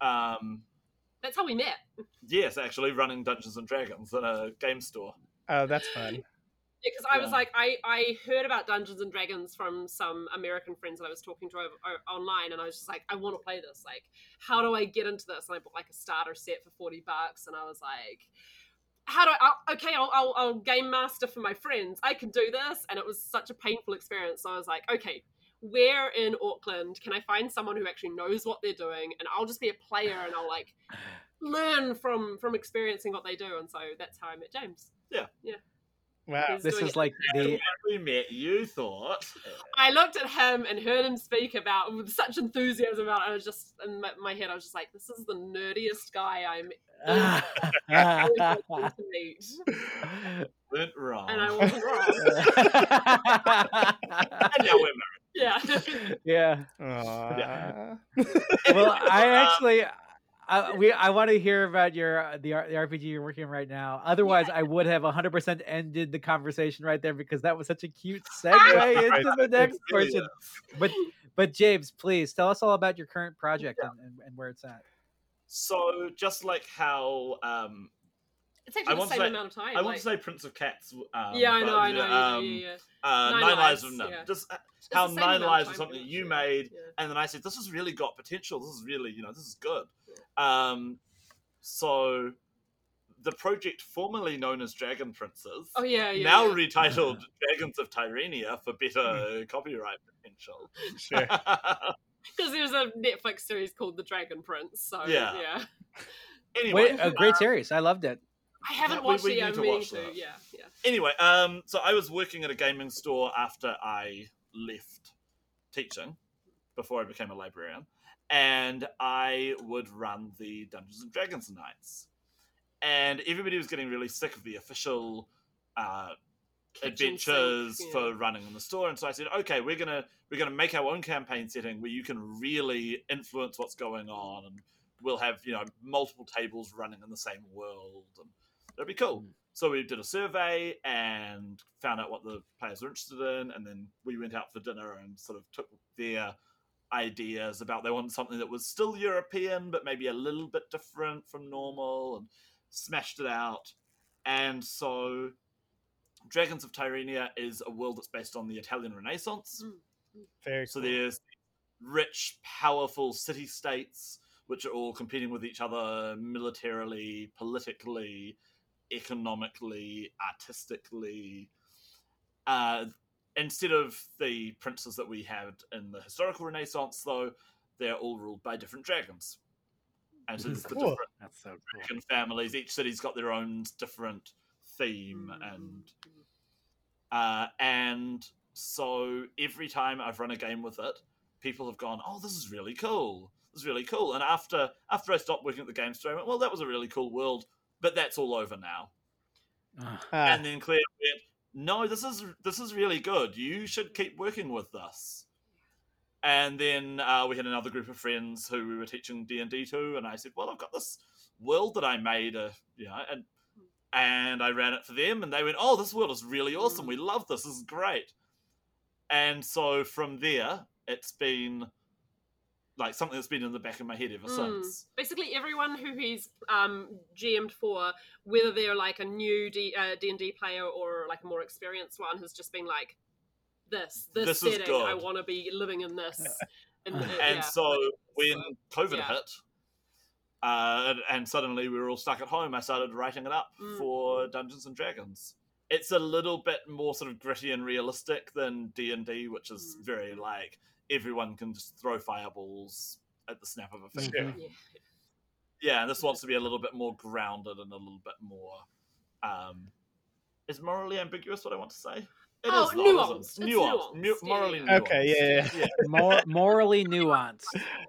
uh, um,
that's how we met.
yes, actually, running Dungeons and Dragons in a game store.
Oh, that's fun.
Because I was
Yeah.
like, I, I heard about Dungeons and Dragons from some American friends that I was talking to over, o- online, and I was just like, I want to play this. Like, how do I get into this? And I bought like a starter set for forty bucks, and I was like, how do I? I'll, okay, I'll, I'll, I'll game master for my friends. I can do this, and it was such a painful experience. So I was like, okay. Where in Auckland can I find someone who actually knows what they're doing, and I'll just be a player, and I'll like learn from from experiencing what they do, and so that's how I met James.
Wow.
This is like the
When we met, you thought.
I looked at him and heard him speak about with such enthusiasm about it. I was just in my, my head, I was just like, "This is the nerdiest guy I'm ever going to meet,"
Went wrong.
and I wasn't wrong.
And now we're married.
Yeah,
yeah.
Aw.
Well, I um, actually, I, we, I want to hear about your uh, the, the RPG you're working on right now. Otherwise, I would have 100 percent ended the conversation right there because that was such a cute segue into the next
It really
portion. But, but James, please tell us all about your current project and, and, and where it's at.
So, just like how um,
it's
I
the
want to
same
say-
amount of time.
I want to say Prince of Cats. Um,
yeah, I know,
but,
I know, yeah,
um,
yeah, yeah.
Uh,
Nine
Nine, Lives
Lives,
of Nim.
yeah.
Just uh, how Nine Lives
time,
was something you made,
yeah.
and then I said, "This has really got potential. This is really, you know, this is good." Um, so the project formerly known as Dragon Princes,
Oh yeah, yeah.
now
yeah.
retitled Dragons of Tyrania for better copyright potential.
Sure.
because there's a Netflix series called The Dragon Prince. So
Yeah.
yeah,
anyway,
Wait, a great series. I loved it.
I haven't
Yeah, we-
watched
we
it.
need
yet,
to
I'm meaning
watch
to. Yeah, yeah.
anyway, um, so I was working at a gaming store after I left teaching, before I became a librarian, and I would run the Dungeons and Dragons nights, and everybody was getting really sick of the official uh, adventures
sink,
for running in the store, and so I said, okay, we're gonna we're gonna make our own campaign setting where you can really influence what's going on, and we'll have you know multiple tables running in the same world, and that'd be cool.
Mm.
So we did a survey and found out what the players were interested in, and then we went out for dinner and sort of took their ideas about they wanted something that was still European but maybe a little bit different from normal, and smashed it out. And so, Dragons of Tyrania is a world that's based on the Italian Renaissance.
Mm.
Very
So
cool.
there's rich, powerful city states which are all competing with each other militarily, politically, economically, artistically. Uh, instead of the princes that we had in the historical Renaissance, though, they're all ruled by different dragons. And so there's the
Cool.
different
That's so cool.
dragon families. Each city's got their own different theme
Mm.
and uh, and so every time I've run a game with it, people have gone, "Oh, this is really cool. This is really cool." And after after I stopped working at the game store, I went, "Well, that was a really cool world, but that's all over now."
Ah,
And then Claire went, "No, this is this is really good. You should keep working with this." And then uh, we had another group of friends who we were teaching D and D to, and I said, "Well, I've got this world that I made, uh, you know, and and I ran it for them, and they went, "Oh, this world is really awesome. We love this. This is great." And so from there, it's been like something that's been in the back of my head ever
Mm.
since.
Basically, everyone who he's um, GM'd for, whether they're like a new D uh, D&D player or like a more experienced one, has just been like, "This, this,
This is
setting, I want to be living in this." And, uh,
And
yeah.
so when COVID
yeah.
hit, uh, and, and suddenly we were all stuck at home, I started writing it up
Mm.
for Dungeons and Dragons. It's a little bit more sort of gritty and realistic than D and D, which is
Mm.
very like everyone can just throw fireballs at the snap of a finger.
Yeah.
Yeah, and this wants to be a little bit more grounded and a little bit more. Um, is morally ambiguous what I want to say? It
Oh,
is not, isn't
nuanced.
it?
It's
Nuanced.
nuanced.
Mu-
Yeah,
morally
yeah.
Okay,
nuanced.
yeah, yeah.
yeah.
More morally nuanced.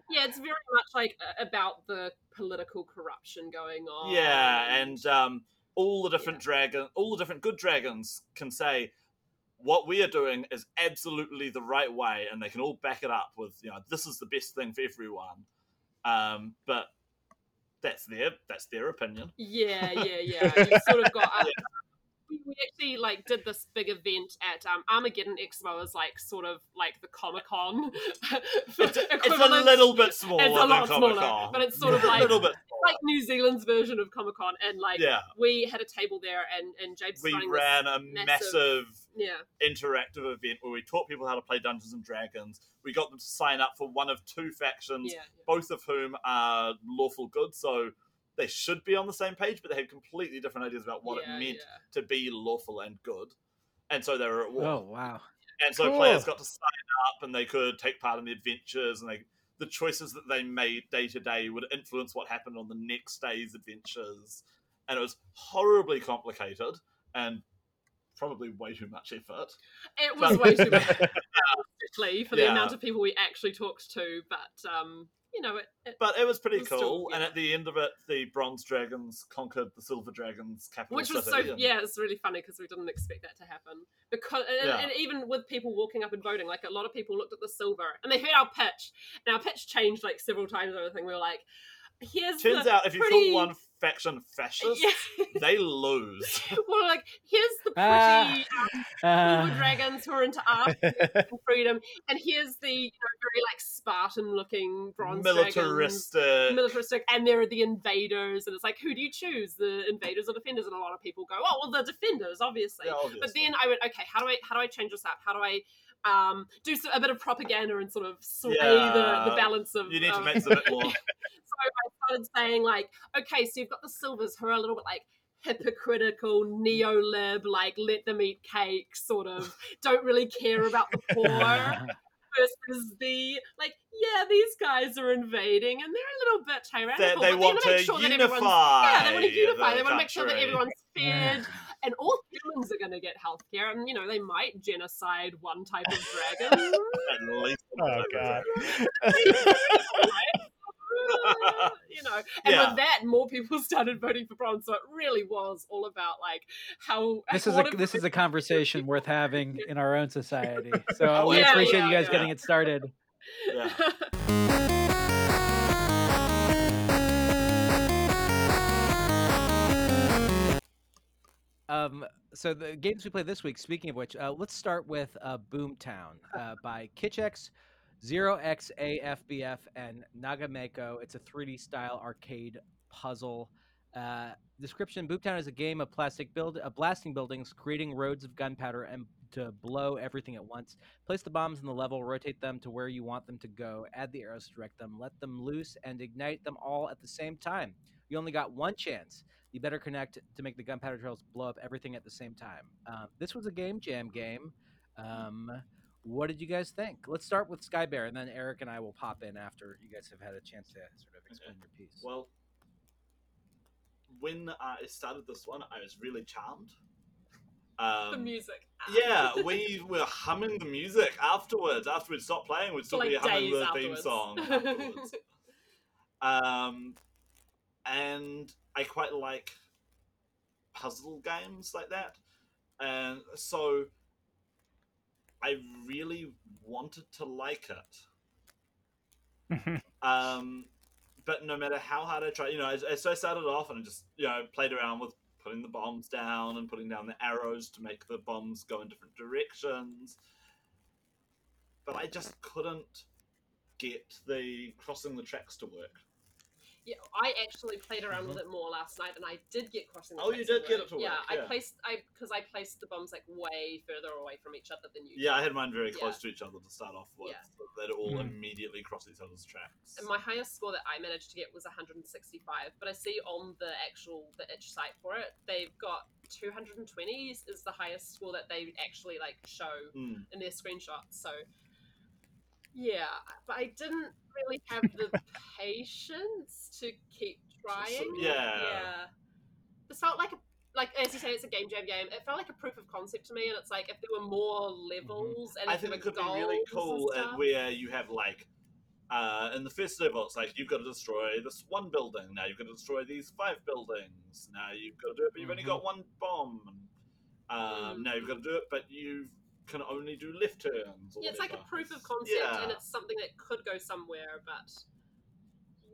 yeah, it's very much like uh, about the political corruption going on.
Yeah, and um, all the different dragon, all the different good dragons can say what we are doing is absolutely the right way, and they can all back it up with you know this is the best thing for everyone. Um, but that's their that's their opinion.
Yeah, yeah, yeah. You've sort of got. We- actually like did this big event at um, Armageddon Expo as like sort of like the Comic Con.
It's, it's a little bit smaller
It's a lot smaller, but it's sort of like a
little bit.
like New Zealand's version of Comic Con, and like
Yeah,
we had a table there, and and James
we
running
ran a
massive-
massive
yeah,
interactive event where we taught people how to play Dungeons and Dragons. We got them to sign up for one of two factions,
yeah,
both of whom are lawful good, so they should be on the same page, but they had completely different ideas about what
yeah,
it meant
yeah.
to be lawful and good. And so they were at war.
Oh wow.
and so
Cool.
players got to sign up and they could take part in the adventures and they the choices that they made day to day would influence what happened on the next day's adventures. And it was horribly complicated and probably way too much effort.
It was way too much realistically, for the
Yeah.
amount of people we actually talked to, but um, you know, it, it
But it was pretty
was still-
cool. And at the end of it, the bronze dragons conquered the silver dragons' capital
which was so
city. and-
yeah, it's really funny because we didn't expect that to happen. Because and,
Yeah.
and even with people walking up and voting, like a lot of people looked at the silver and they heard our pitch, and our pitch changed like several times. everything we were like, "Here's
Turns
the
out if you
pretty-
call one faction fascist,
yeah."
they lose.
well, like here's the pretty
Ah.
um,
Uh,
dragons who are into art and freedom, and here's the you know, very like Spartan-looking bronze dragons.
Militaristic.
militaristic, and there are the invaders, and it's like, who do you choose, the invaders or defenders? And a lot of people go, oh, well, the defenders, obviously.
Yeah,
But then I went, okay, how do I how do I change this up? How do I um, do so- a bit of propaganda and sort of sway the,
Yeah.
the balance of?
you need to
um,
make it a bit more.
so I started saying like, okay, so you've got the silvers who are a little bit like hypocritical, neo-lib, like let them eat cake, sort of don't really care about the poor versus the like, yeah, these guys are invading and they're a little bit
They,
tyrannical.
they
but
want
wanna make sure that
unify.
everyone's- Yeah, they want to unify.
the
They want to make sure that everyone's fed, and all humans are going to get healthcare. And you know, they might genocide one type of dragon.
At least
Oh god.
you know, and
Yeah.
with that, more people started voting for bronze. So it really was all about like how
this is a this is a conversation worth having in our own society. So we
yeah,
appreciate
yeah,
you guys
yeah.
getting it started. Um, so the games we played this week. Speaking of which, uh, let's start with uh, Boomtown uh, by Kitchex, Zero X AFBF, and Nagameko. It's a 3D style arcade puzzle. Uh, description: Boomtown is a game of plastic build, uh, blasting buildings, creating roads of gunpowder, and to blow everything at once. Place the bombs in the level, rotate them to where you want them to go, add the arrows to direct them, let them loose, and ignite them all at the same time. You only got one chance. You better connect to make the gunpowder trails blow up everything at the same time. Um, this was a game jam game. Um, what did you guys think? Let's start with Sky Bear, and then Eric and I will pop in after you guys have had a chance to sort of explain your piece.
Well, when I started this one, I was really charmed. Um,
the music.
Yeah, we were humming the music afterwards. After we'd stopped playing, we'd still
For,
be
like,
humming
days
the theme song afterwards. um, and I quite like puzzle games like that, and so I really wanted to like it. Um, but no matter how hard I tried, you know, so I started off and I just, you know, played around with putting the bombs down and putting down the arrows to make the bombs go in different directions. But I just couldn't get the crossing the tracks to work.
Yeah, I actually played around with it more last night, and I did get crossing. The
Mm-hmm. Oh, you
tracks
did get it to work.
Yeah,
work,
I placed I because I placed the bombs like way further away from each other than you.
Yeah, I had mine very
Yeah.
close to each other to start off with.
Yeah.
So they'd all
Mhm.
immediately cross each other's tracks.
And my highest score that I managed to get was 165, but I see on the actual the itch site for it, they've got 220 is is the highest score that they actually like show
Mm.
in their screenshots. So yeah, but I didn't really have the patience to keep trying.
yeah.
yeah. It felt like a like as you say, it's a game jam game. It felt like a proof of concept to me, and it's like if there were more levels and
I think it could be really
goals and
cool where you have like uh, in the first level, it's like you've got to destroy this one building. Now you've got to destroy these five buildings. Now you've got to do it, but you've only
Mhm.
got one bomb. Um,
Mm.
Now you've got to do it, but you can only do left turns. Or
Yeah, it's like a proof of concept,
Yeah.
and it's something that could go somewhere, but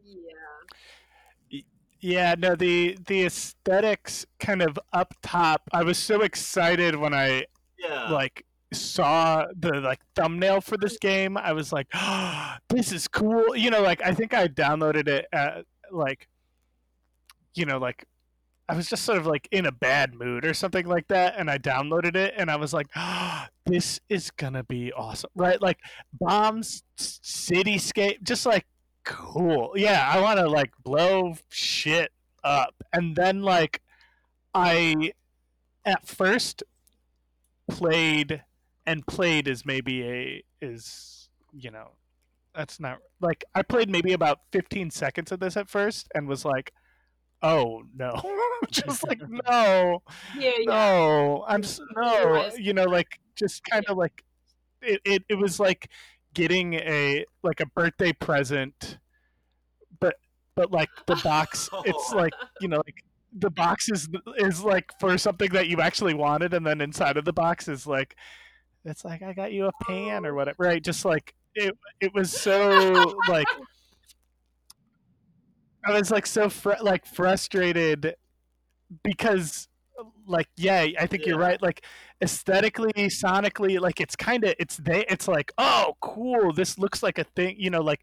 yeah,
Yeah, no, the the aesthetics kind of up top. I was so excited when I
yeah,
like saw the like thumbnail for this game. I was like, oh, "This is cool." You know, like I think I downloaded it at like, you know, like I was just sort of like in a bad mood or something like that, and I downloaded it, and I was like, oh, "This is gonna be awesome!" Right? Like bombs, cityscape, just like cool. Yeah, I want to like blow shit up, and then like I at first played and played is maybe a is you know that's not like I played maybe about 15 seconds of this at first and was like oh no. Just like no
yeah, yeah.
no i'm s- no you know like just kind of like it, it, it was like getting a like a birthday present but but like the box it's like you know like the box is is like for something that you actually wanted and then inside of the box is like it's like i got you a pan or oh. whatever right? Just like it it was so like i was like so fr- like frustrated because like yeah i think you're right like aesthetically sonically like it's kind of it's they it's like oh cool this looks like a thing you know like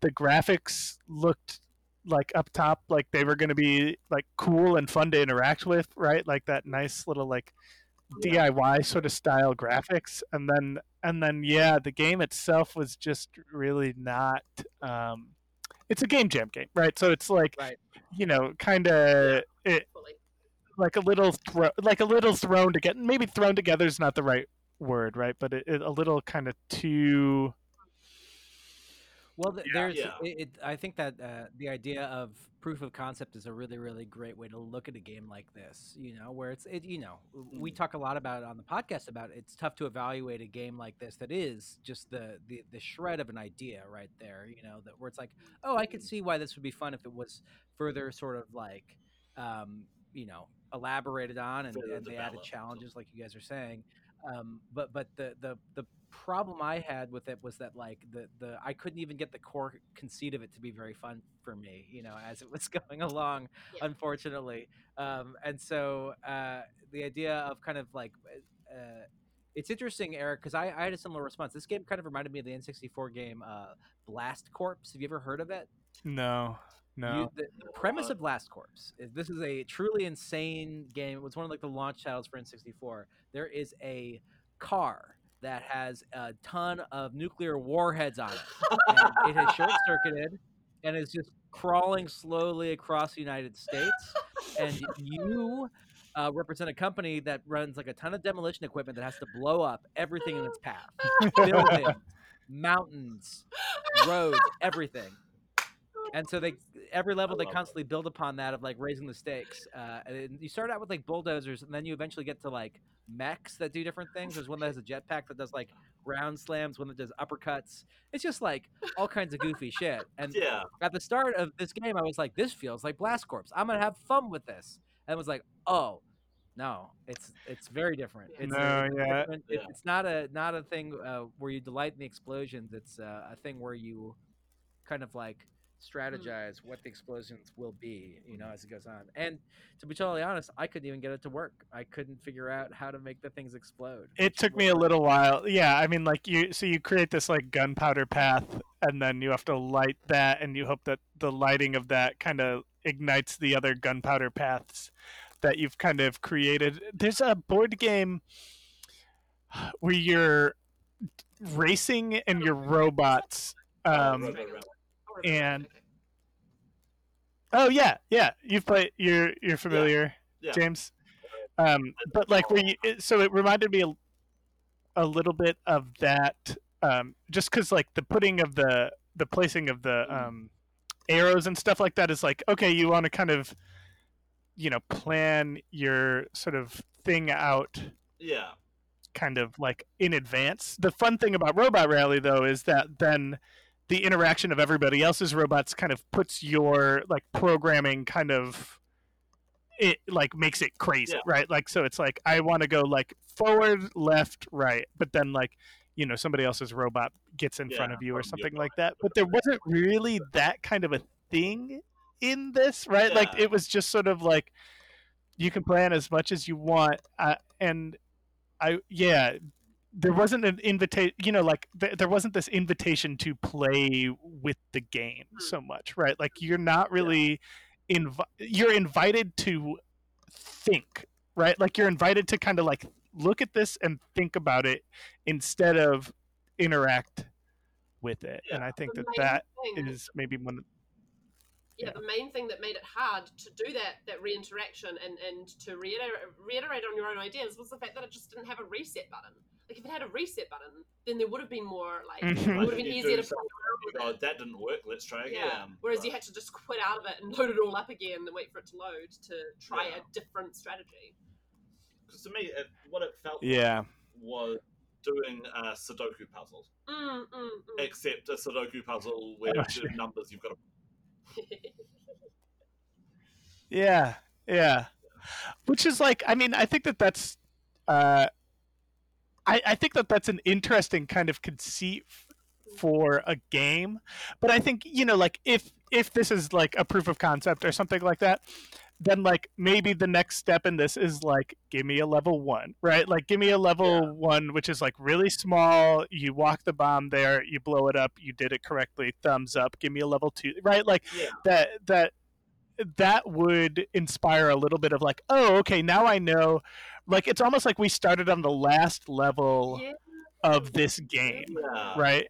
the graphics looked like up top like they were going to be like cool and fun to interact with right? Like that nice little like diy sort of style graphics and then and then yeah the game itself was just really not um it's a game jam game right so it's like
Right.
you know kind of like a little thro- like a little thrown together maybe thrown together is not the right word right but it, it, a little kind of too
Well, th-
Yeah.
there's.
Yeah.
It, it, I think that uh, the idea of proof of concept is a really, really great way to look at a game like this. You know, where it's it. You know, we
Mhm.
talk a lot about it on the podcast about it's tough to evaluate a game like this that is just the the, the shred of an idea right there. You know, that where it's like, oh, I could see why this would be fun if it was further sort of like, um, you know, elaborated on and, and they added challenges like you guys are saying. Um, but but the the the problem I had with it was that like the the I couldn't even get the core conceit of it to be very fun for me, you know, as it was going along,
Yeah.
unfortunately. Um, and so uh, the idea of kind of like uh, it's interesting, Eric, because I, I had a similar response. This game kind of reminded me of the N64 game uh, Blast Corps. Have you ever heard of it?
no no
You, the, the premise of Blast Corps is this is a truly insane game. It was one of like the launch titles for N64. There is a car that has a ton of nuclear warheads on it. It has short circuited and is just crawling slowly across the United States. And you uh, represent a company that runs like a ton of demolition equipment that has to blow up everything in its path buildings, mountains, roads, everything. And so they every level
I
they
it.
constantly build upon that of like raising the stakes. Uh, and you start out with like bulldozers, and then you eventually get to like mechs that do different things. There's one that has a jetpack that does like ground slams, one that does uppercuts. It's just like all kinds of goofy shit. And
Yeah,
at the start of this game, I was like, "This feels like Blast Corps. I'm gonna have fun with this." And I was like, "Oh, no, it's it's very different. It's
No,
it's
yeah.
different-
Yeah.
it's not a not a thing uh, where you delight in the explosions. It's uh, a thing where you kind of like strategize what the explosions will be, you know, as it goes on. And to be totally honest, I couldn't even get it to work. I couldn't figure out how to make the things explode.
It took me a little while. Yeah, I mean, like you, so you create this like gunpowder path, and then you have to light that, and you hope that the lighting of that kind of ignites the other gunpowder paths that you've kind of created. There's a board game where you're racing and your robots. Um,
Robo Rally.
Remember.
and- oh yeah, yeah, you've played. You're you're familiar.
Yeah.
James. Um, but like you, it, so it reminded me a, a little bit of that, um, just because like the putting of the the placing of the
Mm.
um, arrows and stuff like that is like okay, you want to kind of, you know, plan your sort of thing out
Yeah,
kind of like in advance. The fun thing about Robot Rally though is that then the interaction of everybody else's robots kind of puts your like programming kind of it like makes it crazy,
Yeah.
right? Like so it's like I want to go like forward, left, right, but then like you know somebody else's robot gets in front of you or something like that. But there wasn't really that kind of a thing in this, right? Like it was just sort of like you can plan as much as you want uh, and I yeah, there wasn't an invitation. You know, like th- there wasn't this invitation to play with the game
Hmm.
so much, right? Like you're not really invi- You're invited to think, right? Like you're invited to kind of like look at this and think about it instead of interact with it. And I think
The
that that
thing-
is maybe one.
yeah,
yeah.
the main thing that made it hard to do that that reinteraction and and to reiterate, reiterate on your own ideas was the fact that it just didn't have a reset button. Like if it had a reset button, then there would have been more like
Mhm.
it would have been easier to play around with
oh, that didn't work. Let's try again.
Yeah. Whereas you had to just quit out of it and load it all up again and wait for it to load to try
Yeah.
a different strategy.
because to me, it, what it felt
Yeah.
like was doing a Sudoku puzzle,
Mm, mm, mm.
except a Sudoku puzzle where
Oh,
instead
sure.
of numbers you've got to
Yeah, yeah. Which is like, I mean, I think that that's, uh, I, I think that that's an interesting kind of conceit for a game. But I think you know, like if if this is like a proof of concept or something like that, then like maybe the next step in this is like give me a level one, right? Like give me a level
Yeah.
one, which is like really small. You walk the bomb there, you blow it up, you did it correctly. Thumbs up. Give me a level two, right? Like
yeah.
that that that would inspire a little bit of like oh okay now i know. Like it's almost like we started on the last level
yeah.
of this game
Yeah.
right?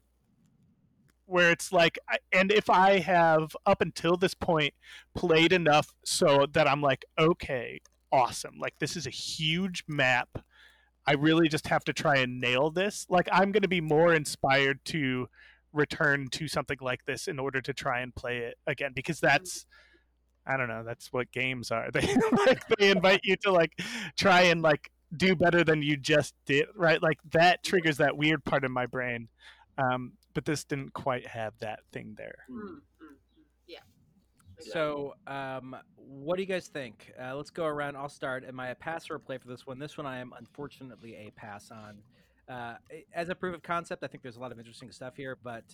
Where it's like and if i have up until this point played enough so that i'm like okay awesome. Like this is a huge map. I really just have to try and nail this. Like i'm going to be more inspired to return to something like this in order to try and play it again because that's i don't know that's what games are they like they invite you to like try and like do better than you just did right like that triggers that weird part of my brain um but this didn't quite have that thing there
Mm, mm, mm. Yeah.
So, um, what do you guys think? Uh, let's go around. I'll start. Am I a pass or a play for this one? This one I am unfortunately a pass on. Uh, as a proof of concept, I think there's a lot of interesting stuff here, but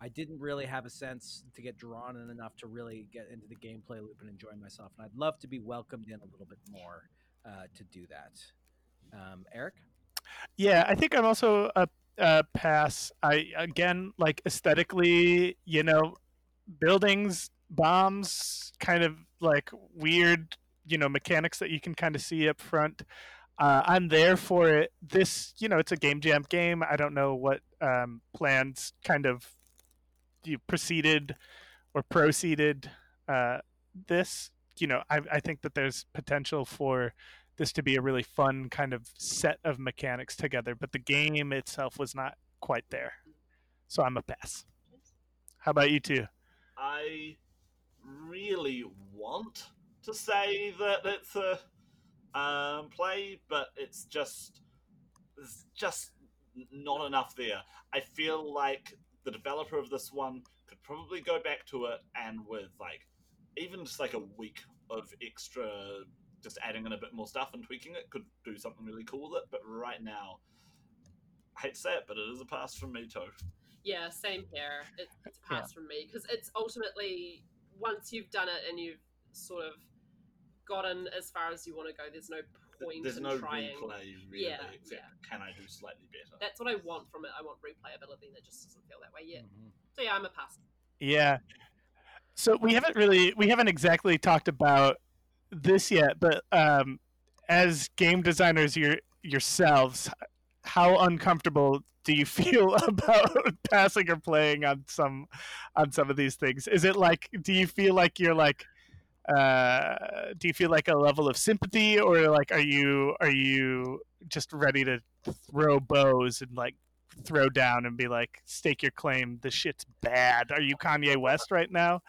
I didn't really have a sense to get drawn in enough to really get into the gameplay loop and enjoy myself. And I'd love to be welcomed in a little bit more uh, to do that. Um, Eric?
Yeah, I think I'm also a, a pass. I again like aesthetically, you know, buildings, bombs, kind of like weird, you know, mechanics that you can kind of see up front. Uh, I'm there for it. This, you know, it's a game jam game. I don't know what um, plans kind of you proceeded or proceeded uh, this. You know, I, I think that there's potential for this to be a really fun kind of set of mechanics together, but the game itself was not quite there. So I'm a pass. How about you two?
I really want to say that it's a um, play, but it's just there's just not enough there. I feel like the developer of this one could probably go back to it and with like even just like a week of extra just adding in a bit more stuff and tweaking it could do something really cool with it but right now I hate to say it but it is a pass from me too
Yeah, same here. It, it's a pass from me because it's ultimately once you've done it and you've sort of gotten as far as you want to go, there's no point
there's
in
no
trying.
replay really
Yeah,
except
yeah.
can I do slightly better
That's what I want from it. I want replayability, and it just doesn't feel that way yet.
Mhm.
So yeah, I'm a pass.
Yeah. So we haven't really we haven't exactly talked about this yet, but um, as game designers your, yourselves, how uncomfortable do you feel about passing or playing on some on some of these things? Is it like do you feel like you're like uh, do you feel like a level of sympathy or like are you are you just ready to throw bows and like throw down and be like, stake your claim, the shit's bad. Are you Kanye West right now?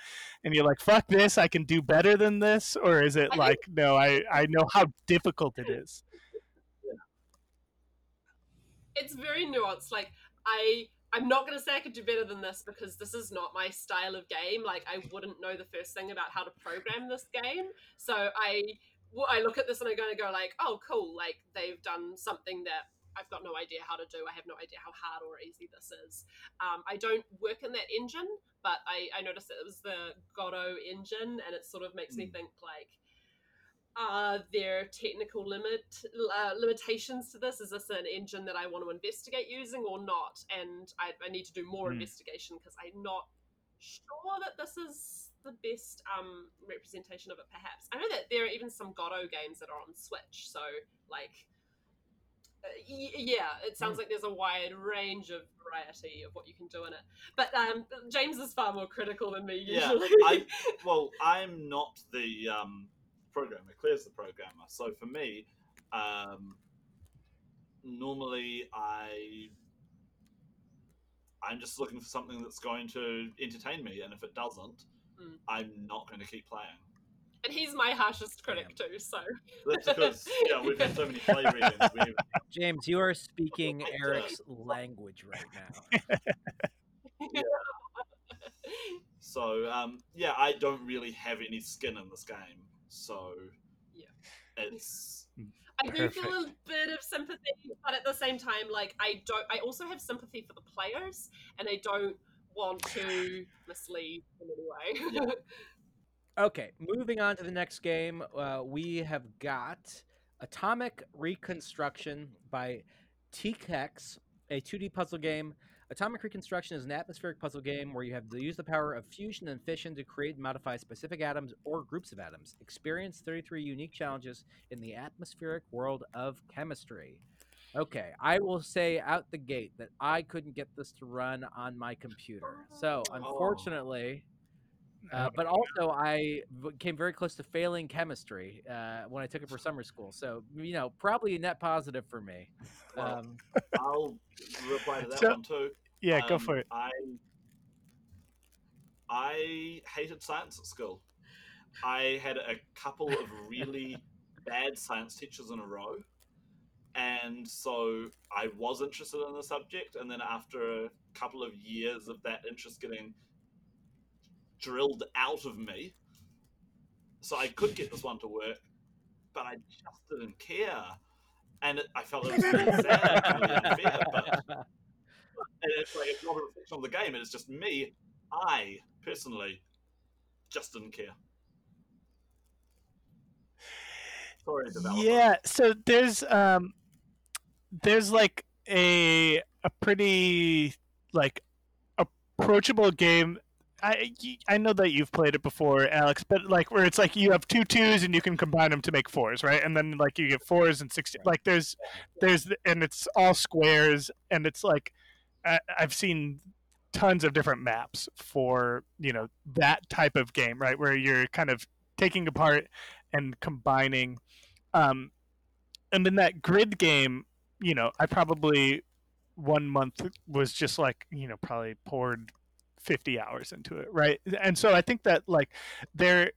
And you're like, fuck this, I can do better than this? Or is it
I think-
like, no, I, I know how difficult it is?
it's very nuanced. Like I, I'm not gonna say I could do better than this because this is not my style of game. Like I wouldn't know the first thing about how to program this game. So I, I look at this and I'm gonna go like, oh, cool. Like they've done something that I've got no idea how to do. I have no idea how hard or easy this is. Um, I don't work in that engine, but I, I noticed that it was the Godot engine, and it sort of makes me
Mm.
think like are there technical limit uh, limitations to this? Is this an engine that I want to investigate using or not? And I, I need to do more
Hmm.
investigation because I'm not sure that this is the best um, representation of it. Perhaps I know that there are even some Godot games that are on Switch, so like. Uh, y- yeah, it sounds like there's a wide range of variety of what you can do in it. But um, James is far more critical than me
Yeah,
usually.
I- well, I'm not the um, programmer. Claire's the programmer. So for me, um, normally I I'm just looking for something that's going to entertain me, and if it doesn't,
Mm.
I'm not going to keep playing.
and he's my harshest critic too. So
That's because yeah, we've had so many play readings. We've,
James, you are speaking Eric's language right now. yeah.
so um, yeah, I don't really have any skin in this game. So
Yeah.
it's
I do feel a bit of sympathy, but at the same time, like I don't. I also have sympathy for the players, and I don't want to mislead in any way.
Okay, moving on to the next game, uh, we have got Atomic Reconstruction by TKEX, a 2D puzzle game. Atomic Reconstruction is an atmospheric puzzle game where you have to use the power of fusion and fission to create and modify specific atoms or groups of atoms. Experience 33 unique challenges in the atmospheric world of chemistry. Okay, I will say out the gate that I couldn't get this to run on my computer. So, oh. unfortunately, uh, but also, I came very close to failing chemistry uh, when I took it for summer school. So, you know, probably a net positive for me. Um,
I'll reply to that
So-
one too.
Yeah, go
Um,
for it.
I I hated science at school. I had a couple of really bad science teachers in a row, and so I was interested in the subject. And then after a couple of years of that interest getting drilled out of me, so I could get this one to work, but I just didn't care. And it, I felt it was really sad and really unfair, but and it's like it's not a reflection on the game, it's just me. I personally just didn't care. Sorry, developer.
Yeah, so there's um there's like a a pretty like approachable game. I I know that you've played it before, Alex, but like where it's like you have two twos and you can combine them to make fours, right? And then like you get fours and six. Like there's there's and it's all squares and it's like I, I've seen tons of different maps for you know that type of game, right? Where you're kind of taking apart and combining um, and in that grid game, you know, I probably one month was just like, you know, probably poured 50 hours into it, right? And so I think that like there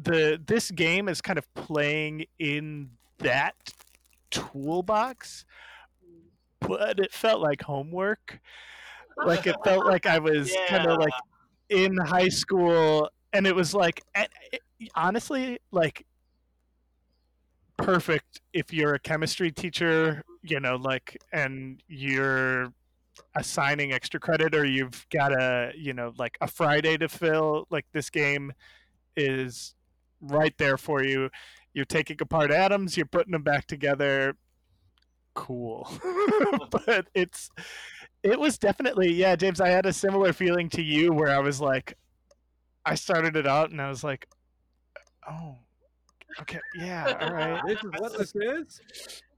the this game is kind of playing in that toolbox, but it felt like homework. Like it felt like I was kind of like in high school and it was like it- honestly like perfect if you're a chemistry teacher you know like and you're assigning extra credit or you've got a you know like a friday to fill like this game is right there for you. You're taking apart atoms you're putting them back together. Cool. But it's it was definitely yeah james i had a similar feeling to you where i was like i started it out and i was like oh okay yeah all right
This is what this is.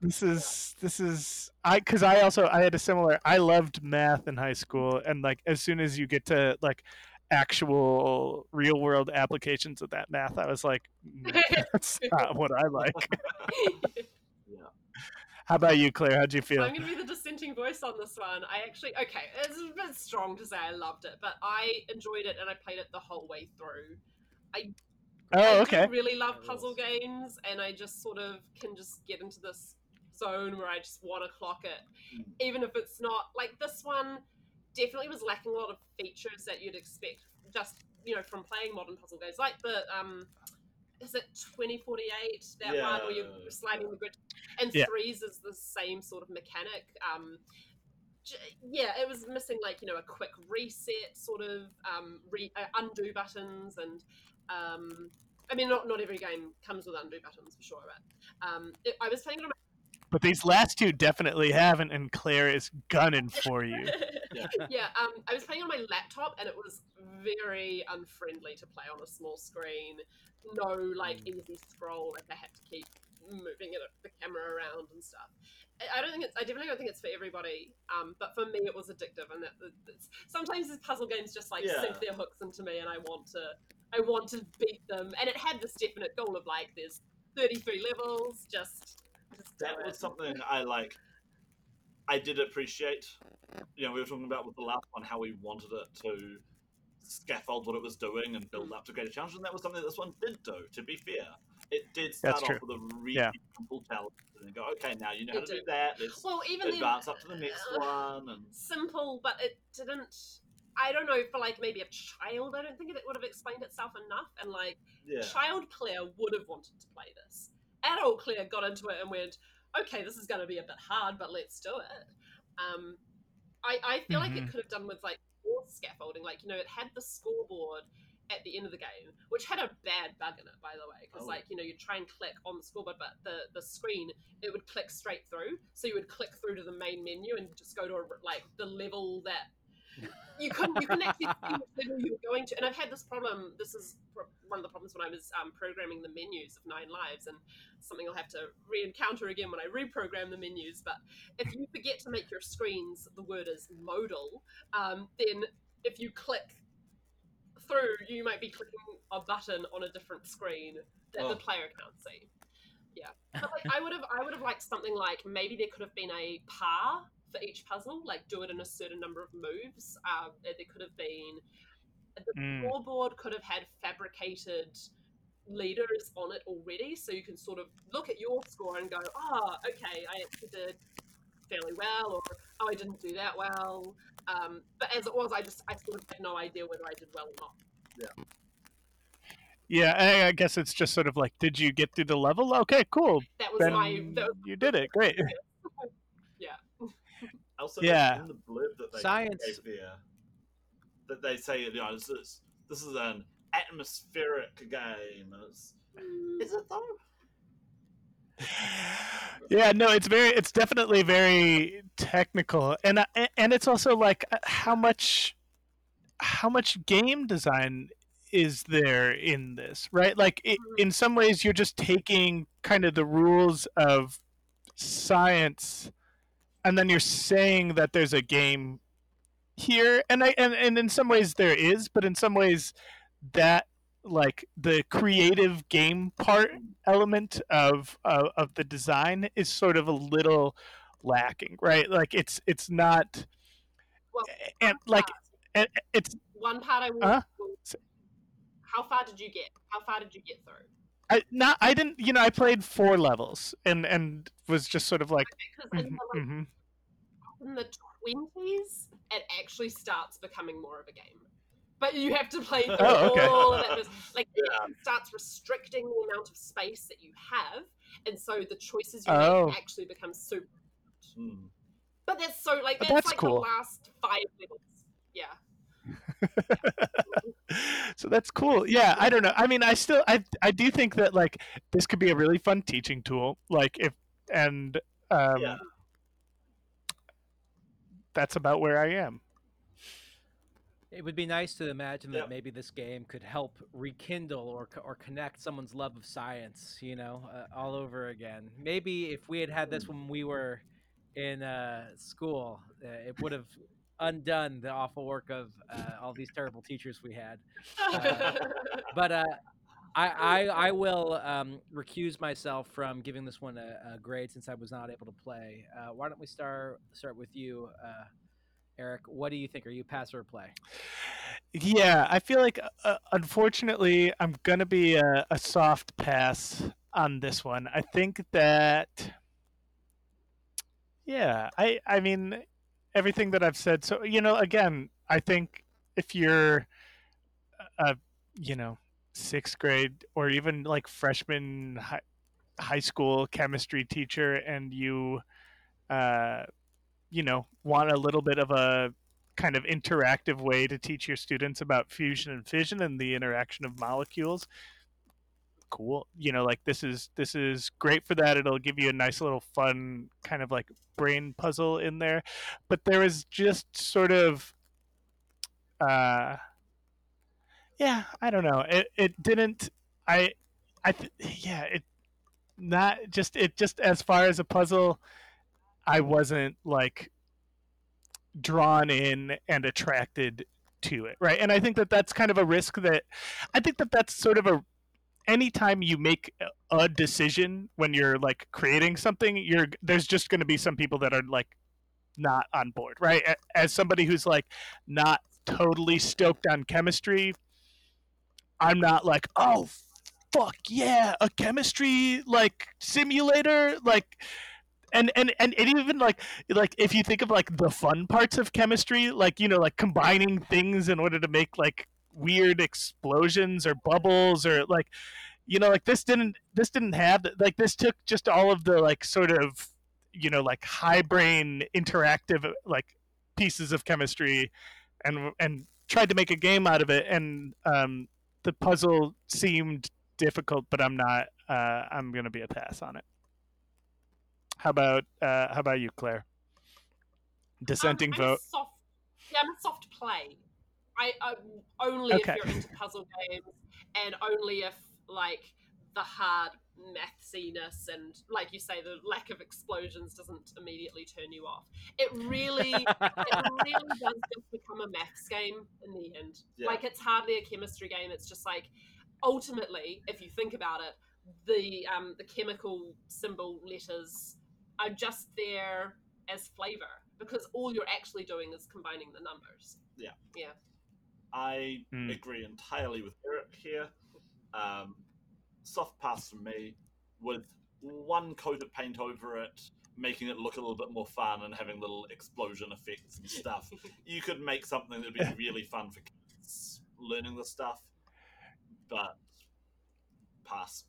this is this is i because i also i had a similar i loved math in high school and like as soon as you get to like actual real world applications of that math i was like "Mm, that's not what i like how about you claire how'd you feel
I'm going to be the dissenting voice on this one. I actually, okay, it's a bit strong to say I loved it, but I enjoyed it and I played it the whole way through. I
oh
do
okay
really love puzzle games, and I just sort of can just get into this zone where I just want to clock it,
Mm.
even if it's not like this one. Definitely was lacking a lot of features that you'd expect just you know from playing modern puzzle games, like the um, is it twenty forty eight that one where you're
Yeah.
sliding the grid, and
Yeah.
threes is the same sort of mechanic. Um, yeah, it was missing like you know a quick reset, sort of um, re- uh, undo buttons, and um, I mean not not every game comes with undo buttons for sure, but um, it, I was playing it on
but these last two definitely haven't and claire is gunning for you.
My yeah, um, I was playing on my laptop, and it was very unfriendly to play on a small screen. No like easy scroll, like I had to keep moving it, the camera around and stuff. I- don't think it's. I definitely don't think it's for everybody. Um, but for me, it was addictive, and that sometimes these puzzle games just like
Yeah.
sink their hooks into me, and I want to. I want to beat them, and it had this definite goal of like, there's 33 levels, just. just
that was something I like. I did appreciate. You know, we were talking about with the last one how we wanted it to scaffold what it was doing and build up to greater challenge, and that was something this one did do. To be fair, it did start
That's
off
true.
with a really
Yeah.
simple challenge, and then go, okay, now you know how
It
to do that. Let's
Well, even then,
advance up to the next
uh,
one, and
simple, but it didn't. I don't know for like maybe a child. I don't think it would have explained itself enough, and like
yeah,
child Claire would have wanted to play this. Adult Claire got into it and went, "Okay, this is going to be a bit hard, but let's do it." Um, I I feel like it
Mhm.
could have done with like more scaffolding. Like you know, it had the scoreboard at the end of the game, which had a bad bug in it, by the way, because
Oh.
like you know you try and click on the scoreboard, but the the screen it would click straight through, so you would click through to the main menu and just go to a, like the level that you couldn't you couldn't actually see which level you were going to. And I've had this problem. This is one of the problems when I was um, programming the menus of Nine Lives, and something I'll have to re-encounter again when I reprogram the menus. But if you forget to make your screens, the word is modal, um, then if you click through, you might be clicking a button on a different screen that
Oh.
the player can't see. Yeah, but like I would have, I would have liked something like maybe there could have been a par for each puzzle, like do it in a certain number of moves. Um, there could have been the
Mm.
scoreboard could have had fabricated leaders on it already, so you can sort of look at your score and go, "Oh, okay, I actually did fairly well," or "Oh, I didn't do that well." Um, but as it was, I just I sort of had no idea whether I did well or not.
yeah I, I guess it's just sort of like did you get through the level okay cool
That was
then
my that was
you did it great yeah.
also
Yeah.
in the blurb that they
Science.
gave there, that they say you know this is this is an atmospheric game, and it's is it though?
yeah no it's very it's definitely very technical. And and it's also like uh, how much how much game design is there in this right? Like it, in some ways you're just taking kind of the rules of science and then you're saying that there's a game here. And i and, and in some ways there is but in some ways that like the creative game part element of uh, of the design is sort of a little lacking right like it's it's not
Well,
and like and it's
One part I will.
Uh-huh.
How far did you get? How far did you get through?
I not I didn't you know I played four levels and and was just sort of like
Because in, the, like,
mhm.
in the twenties, it actually starts becoming more of a game. But you have to play through
Oh, okay.
all of that. Like
Yeah.
it starts restricting the amount of space that you have, and so the choices you
Oh.
make actually become super.
Hmm.
But that's so like
But
that's,
that's
like
cool.
the last five levels. Yeah.
so that's cool. Yeah, I don't know. I mean, I still I I do think that like this could be a really fun teaching tool. Like if and um
Yeah.
that's about where I am.
It would be nice to imagine that
Yep.
maybe this game could help rekindle or or connect someone's love of science, you know, uh, all over again. Maybe if we had had this when we were in uh, school, uh, it would have undone the awful work of uh, all these terrible teachers we had. But uh, I, I I will um, recuse myself from giving this one a, a grade since I was not able to play. Uh, why don't we start start with you, uh, Eric? What do you think? Are you pass or play?
Yeah, I feel like uh, unfortunately I'm gonna be a, a soft pass on this one. I think that yeah, I I mean everything that I've said. So you know, again, I think if you're a you know sixth grade or even like freshman high, high school chemistry teacher and you uh you know want a little bit of a kind of interactive way to teach your students about fusion and fission and the interaction of molecules. Cool. You know like this is this is great for that. It'll give you a nice little fun kind of like brain puzzle in there. But there is just sort of uh yeah i don't know. It it didn't i i th- yeah it not just it just as far as a puzzle i wasn't like drawn in and attracted to it right? And i think that that's kind of a risk that i think that that's sort of a anytime you make a- decision when you're like creating something you're there's just going to be some people that are like not on board right? As somebody who's like not totally stoked on chemistry i'm not like oh fuck yeah a chemistry like simulator? Like and and and it even like like if you think of like the fun parts of chemistry like you know like combining things in order to make like weird explosions or bubbles or like you know like this didn't this didn't have like this took just all of the like sort of you know like high brain interactive like pieces of chemistry and and tried to make a game out of it. And um the puzzle seemed difficult but i'm not uh i'm gonna be a pass on it how about uh how about you claire dissenting
Um, I'm a
vote
Soft, yeah, I'm a soft play. I, I only
Okay.
if you're into puzzle games, and only if like the hard mathsiness and like you say the lack of explosions doesn't immediately turn you off. It really, it really does just become a maths game in the end.
Yeah.
Like it's hardly a chemistry game. It's just like ultimately, if you think about it, the um, the chemical symbol letters are just there as flavor because all you're actually doing is combining the numbers. Yeah. Yeah.
I
Hmm.
agree entirely with Eric here. Um, soft pass from me with one coat of paint over it, making it look a little bit more fun and having little explosion effects and stuff. you could make something that'd be really fun for kids learning the stuff, but pass.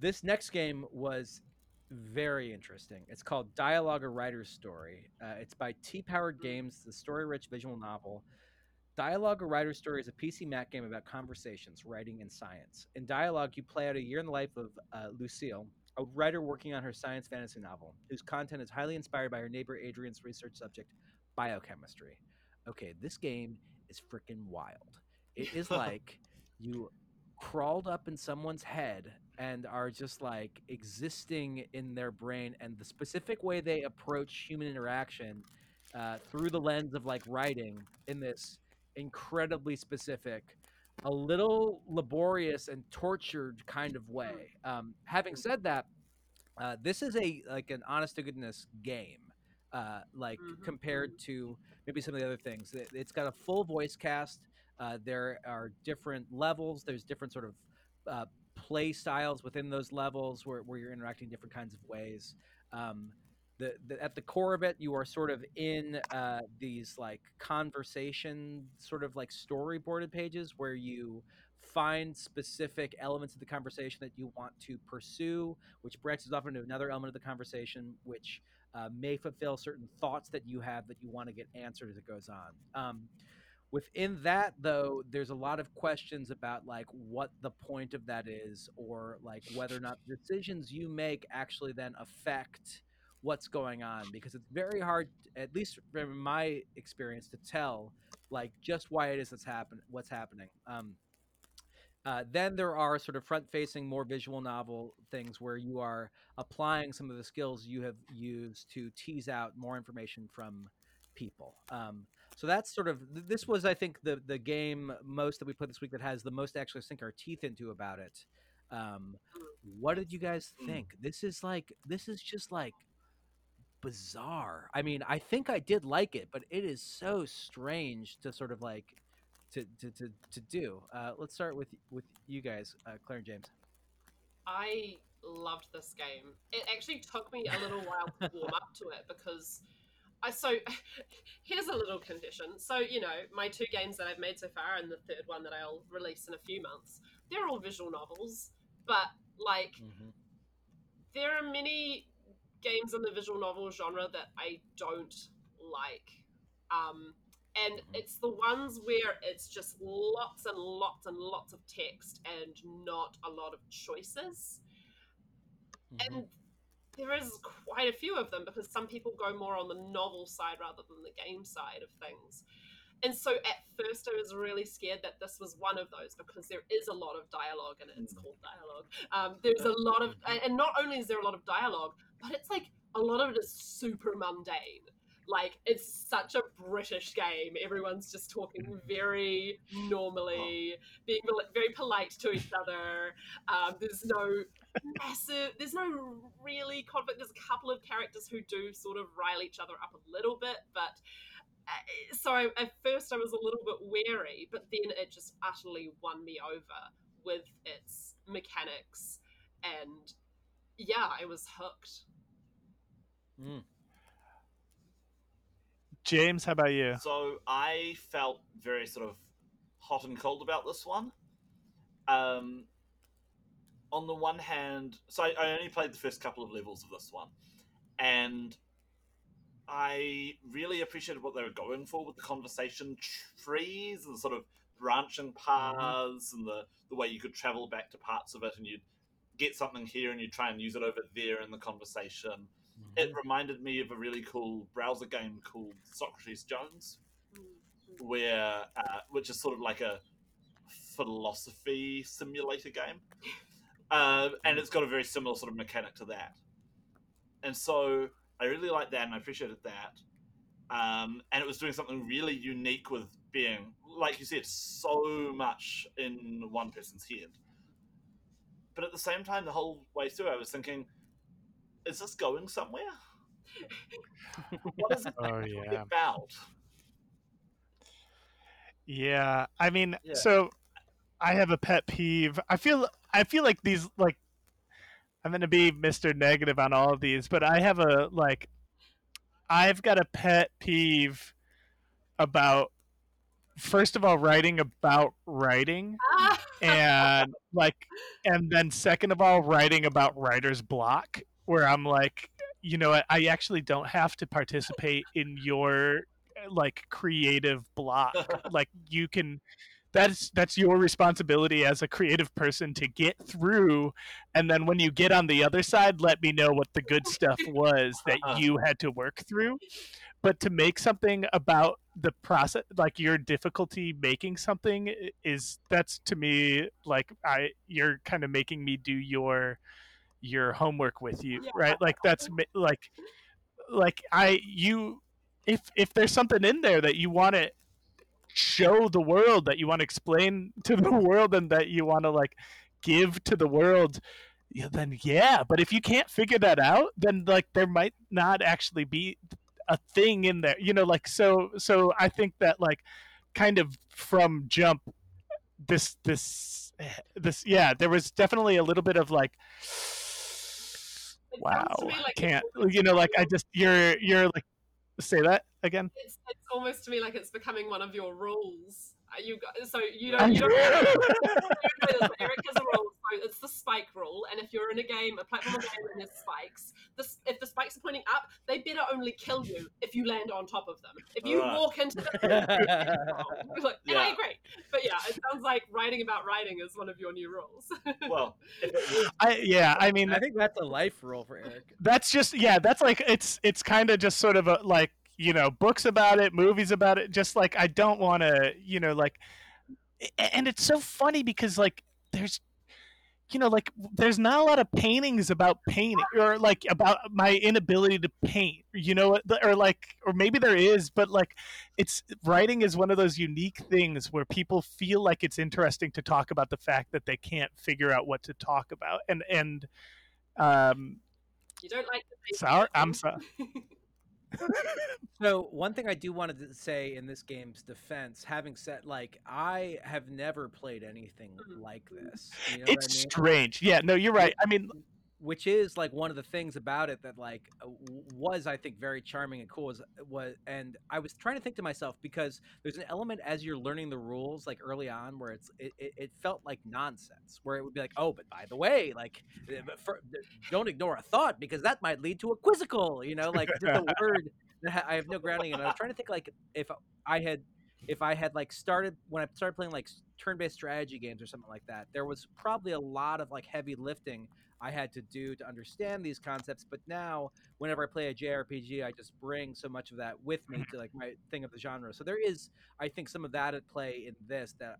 This next game was very interesting. It's called Dialogue: A Writer's Story. Uh, it's by Tea Powered Games, the story-rich visual novel. Dialogue: A Writer's Story is a PC Mac game about conversations, writing, and science. In Dialogue, you play out a year in the life of uh, Lucille, a writer working on her science fantasy novel, whose content is highly inspired by her neighbor Adrian's research subject, biochemistry. Okay, this game is freaking wild. It is like you crawled up in someone's head and are just like existing in their brain and the specific way they approach human interaction uh, through the lens of like writing in this incredibly specific a little laborious and tortured kind of way um, having said that uh, this is a like an honest to goodness game uh, like
Mhm,
compared to maybe some of the other things. It, it's got a full voice cast. Uh, there are different levels. There's different sort of uh, play styles within those levels where, where you're interacting different kinds of ways. Um, the, the, at the core of it, you are sort of in uh, these like conversation, sort of like storyboarded pages where you find specific elements of the conversation that you want to pursue, which branches off into another element of the conversation, which uh, may fulfill certain thoughts that you have that you want to get answered as it goes on. Um, within that though there's a lot of questions about like what the point of that is or like whether or not the decisions you make actually then affect what's going on because it's very hard at least from my experience to tell like just why it is that's happen what's happening. Um, uh, then there are sort of front facing more visual novel things where you are applying some of the skills you have used to tease out more information from people. Um, so that's sort of this was i think the the game most that we put this week that has the most to actually sink our teeth into about it. Um, what did you guys think? This is like this is just like bizarre. I mean i think i did like it but it is so strange to sort of like to to to, to do. Uh, let's start with with you guys uh, claire and james.
I loved this game. It actually took me a little while to warm up to it because I so here's a little condition. So you know my two games that I've made so far and the third one that I'll release in a few months. They're all visual novels, but like there are many games in the visual novel genre that I don't like. Um, and it's the ones where it's just lots and lots and lots of text and not a lot of choices.
Mm-hmm.
And there is quite a few of them because some people go more on the novel side rather than the game side of things. And so at first I was really scared that this was one of those because there is a lot of dialogue and it's called dialogue. Um, there's a lot of, and not only is there a lot of dialogue, but it's like a lot of it is super mundane. Like it's such a British game. Everyone's just talking very normally, being very polite to each other. Um, there's no massive. There's no really conflict. There's a couple of characters who do sort of rile each other up a little bit, but uh, so I, at first I was a little bit wary, but then it just utterly won me over with its mechanics, and yeah, I was hooked.
Mm.
James, how about you?
So I felt very sort of hot and cold about this one. Um, on the one hand, so I, I only played the first couple of levels of this one, and I really appreciated what they were going for with the conversation trees and sort of branching paths and the, the way you could travel back to parts of it and you'd get something here and you'd try and use it over there in the conversation. It reminded me of a really cool browser game called Socrates Jones, where uh, which is sort of like a philosophy simulator game, uh, and it's got a very similar sort of mechanic to that. And so I really liked that, and I appreciated that. Um, and it was doing something really unique with being, like you said, so much in one person's head. But at the same time, the whole way through, I was thinking, is this going somewhere? what is it
Oh
actually
yeah.
about?
Yeah, I mean,
Yeah.
so I have a pet peeve. I feel I feel like these like I'm going to be Mr. Negative on all of these, but I have a like I've got a pet peeve about first of all writing about writing
Ah!
and like and then second of all writing about writer's block where i'm like you know what? I actually don't have to participate in your eh, like creative block. Like you can that's that's your responsibility as a creative person to get through and then when you get on the other side let me know what the good stuff was that you had to work through. But to make something about the process like your difficulty making something is that's to me like i you're kind of making me do your your homework with you
Yeah.
right like that's like like i you if if there's something in there that you want to show the world that you want to explain to the world and that you want to like give to the world yeah, then yeah but if you can't figure that out then like there might not actually be a thing in there you know like so so i think that like kind of from jump this this eh, this yeah there was definitely a little bit of like wow
like
can't you know like i just you're you're like say that again
It's, it's almost to me like it's becoming one of your rules. You got, so you don't. You don't you don't know Eric has a rule. So it's the spike rule, and if you're in a game, a platform game, and there's spikes, this, if the spikes are pointing up, they better only kill you if you land on top of them. If you
Right.
walk into the Look, and I agree. But yeah, it sounds like writing about writing is one of your new rules.
Well, if it was
i yeah i mean
I think that's a life rule for Eric.
that's just yeah that's like it's it's kind of just sort of a, like you know books about it movies about it just like i don't want to you know like and it's so funny because like there's you know like there's not a lot of paintings about painting or like about my inability to paint you know or like or maybe there is but like it's writing is one of those unique things where people feel like it's interesting to talk about the fact that they can't figure out what to talk about and and um
you don't like
Sorry, I'm
something.
So one thing I do want to say in this game's defense, having said like I have never played anything
Mhm.
like this. You know
it's
I mean?
strange. Yeah, no, you're right. I mean,
which is like one of the things about it that like uh, was I think very charming and cool. Was, was and I was trying to think to myself because there's an element as you're learning the rules like early on where it's it, it, felt like nonsense where it would be like oh but by the way like uh, for, don't ignore a thought because that might lead to a quizzical you know like just a word that I have no grounding in. I was trying to think like if I had if I had like started when I started playing like turn-based strategy games or something like that, there was probably a lot of like heavy lifting I had to do to understand these concepts. But now, whenever I play a JRPG, I just bring so much of that with me to like my thing of the genre. So there is, I think, some of that at play in this that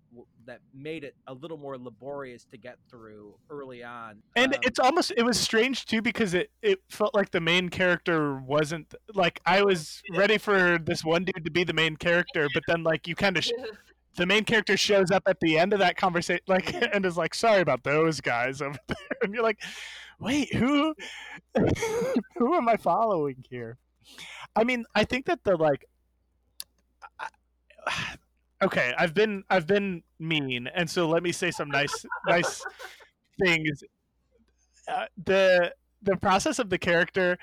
that made it a little more laborious to get through early on.
and
Um,
it's almost it was strange too because it it felt like the main character wasn't like I was ready for this one dude to be the main character, but then like you kind of sh- the main character shows up at the end of that conversation like and is like sorry about those guys over there. And you're like wait who who am i following here? I mean i think that the like I- okay i've been i've been mean and so let me say some nice nice things. Uh, the the process of the character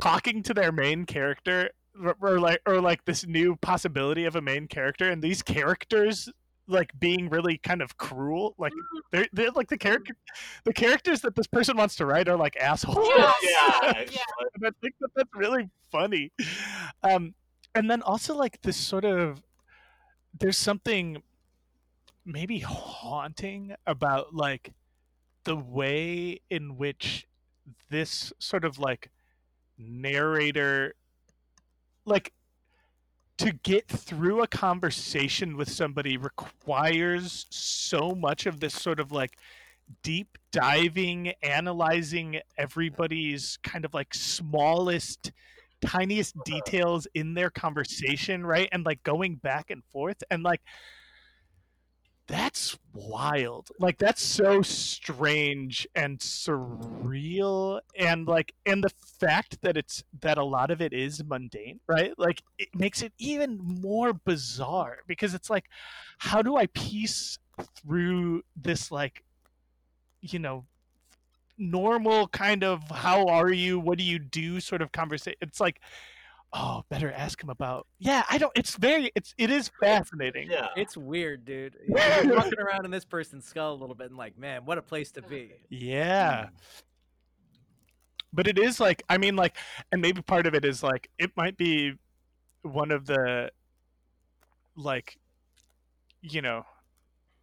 talking to their main character or, or like or like this new possibility of a main character and these characters like being really kind of cruel like they're, they're like the character the characters that this person wants to write are like assholes
Yeah,
yeah,
yeah.
and I think that that's really funny. Um, and then also like this sort of there's something maybe haunting about like the way in which this sort of like narrator like to get through a conversation with somebody requires so much of this sort of like deep diving, analyzing everybody's kind of like smallest, tiniest details in their conversation, right? And like going back and forth. And like, that's wild. Like, that's so strange and surreal. And like, and the fact that it's, that a lot of it is mundane, right? Like, it makes it even more bizarre because it's like, how do I piece through this, like, you know normal kind of how are you what do you do sort of conversation it's like oh better ask him about yeah i don't it's very it's it is fascinating
Yeah.
It's weird, dude. You're walking around in this person's skull a little bit and like, man, what a place to be.
yeah but it is like i mean like and maybe part of it is like it might be one of the like you know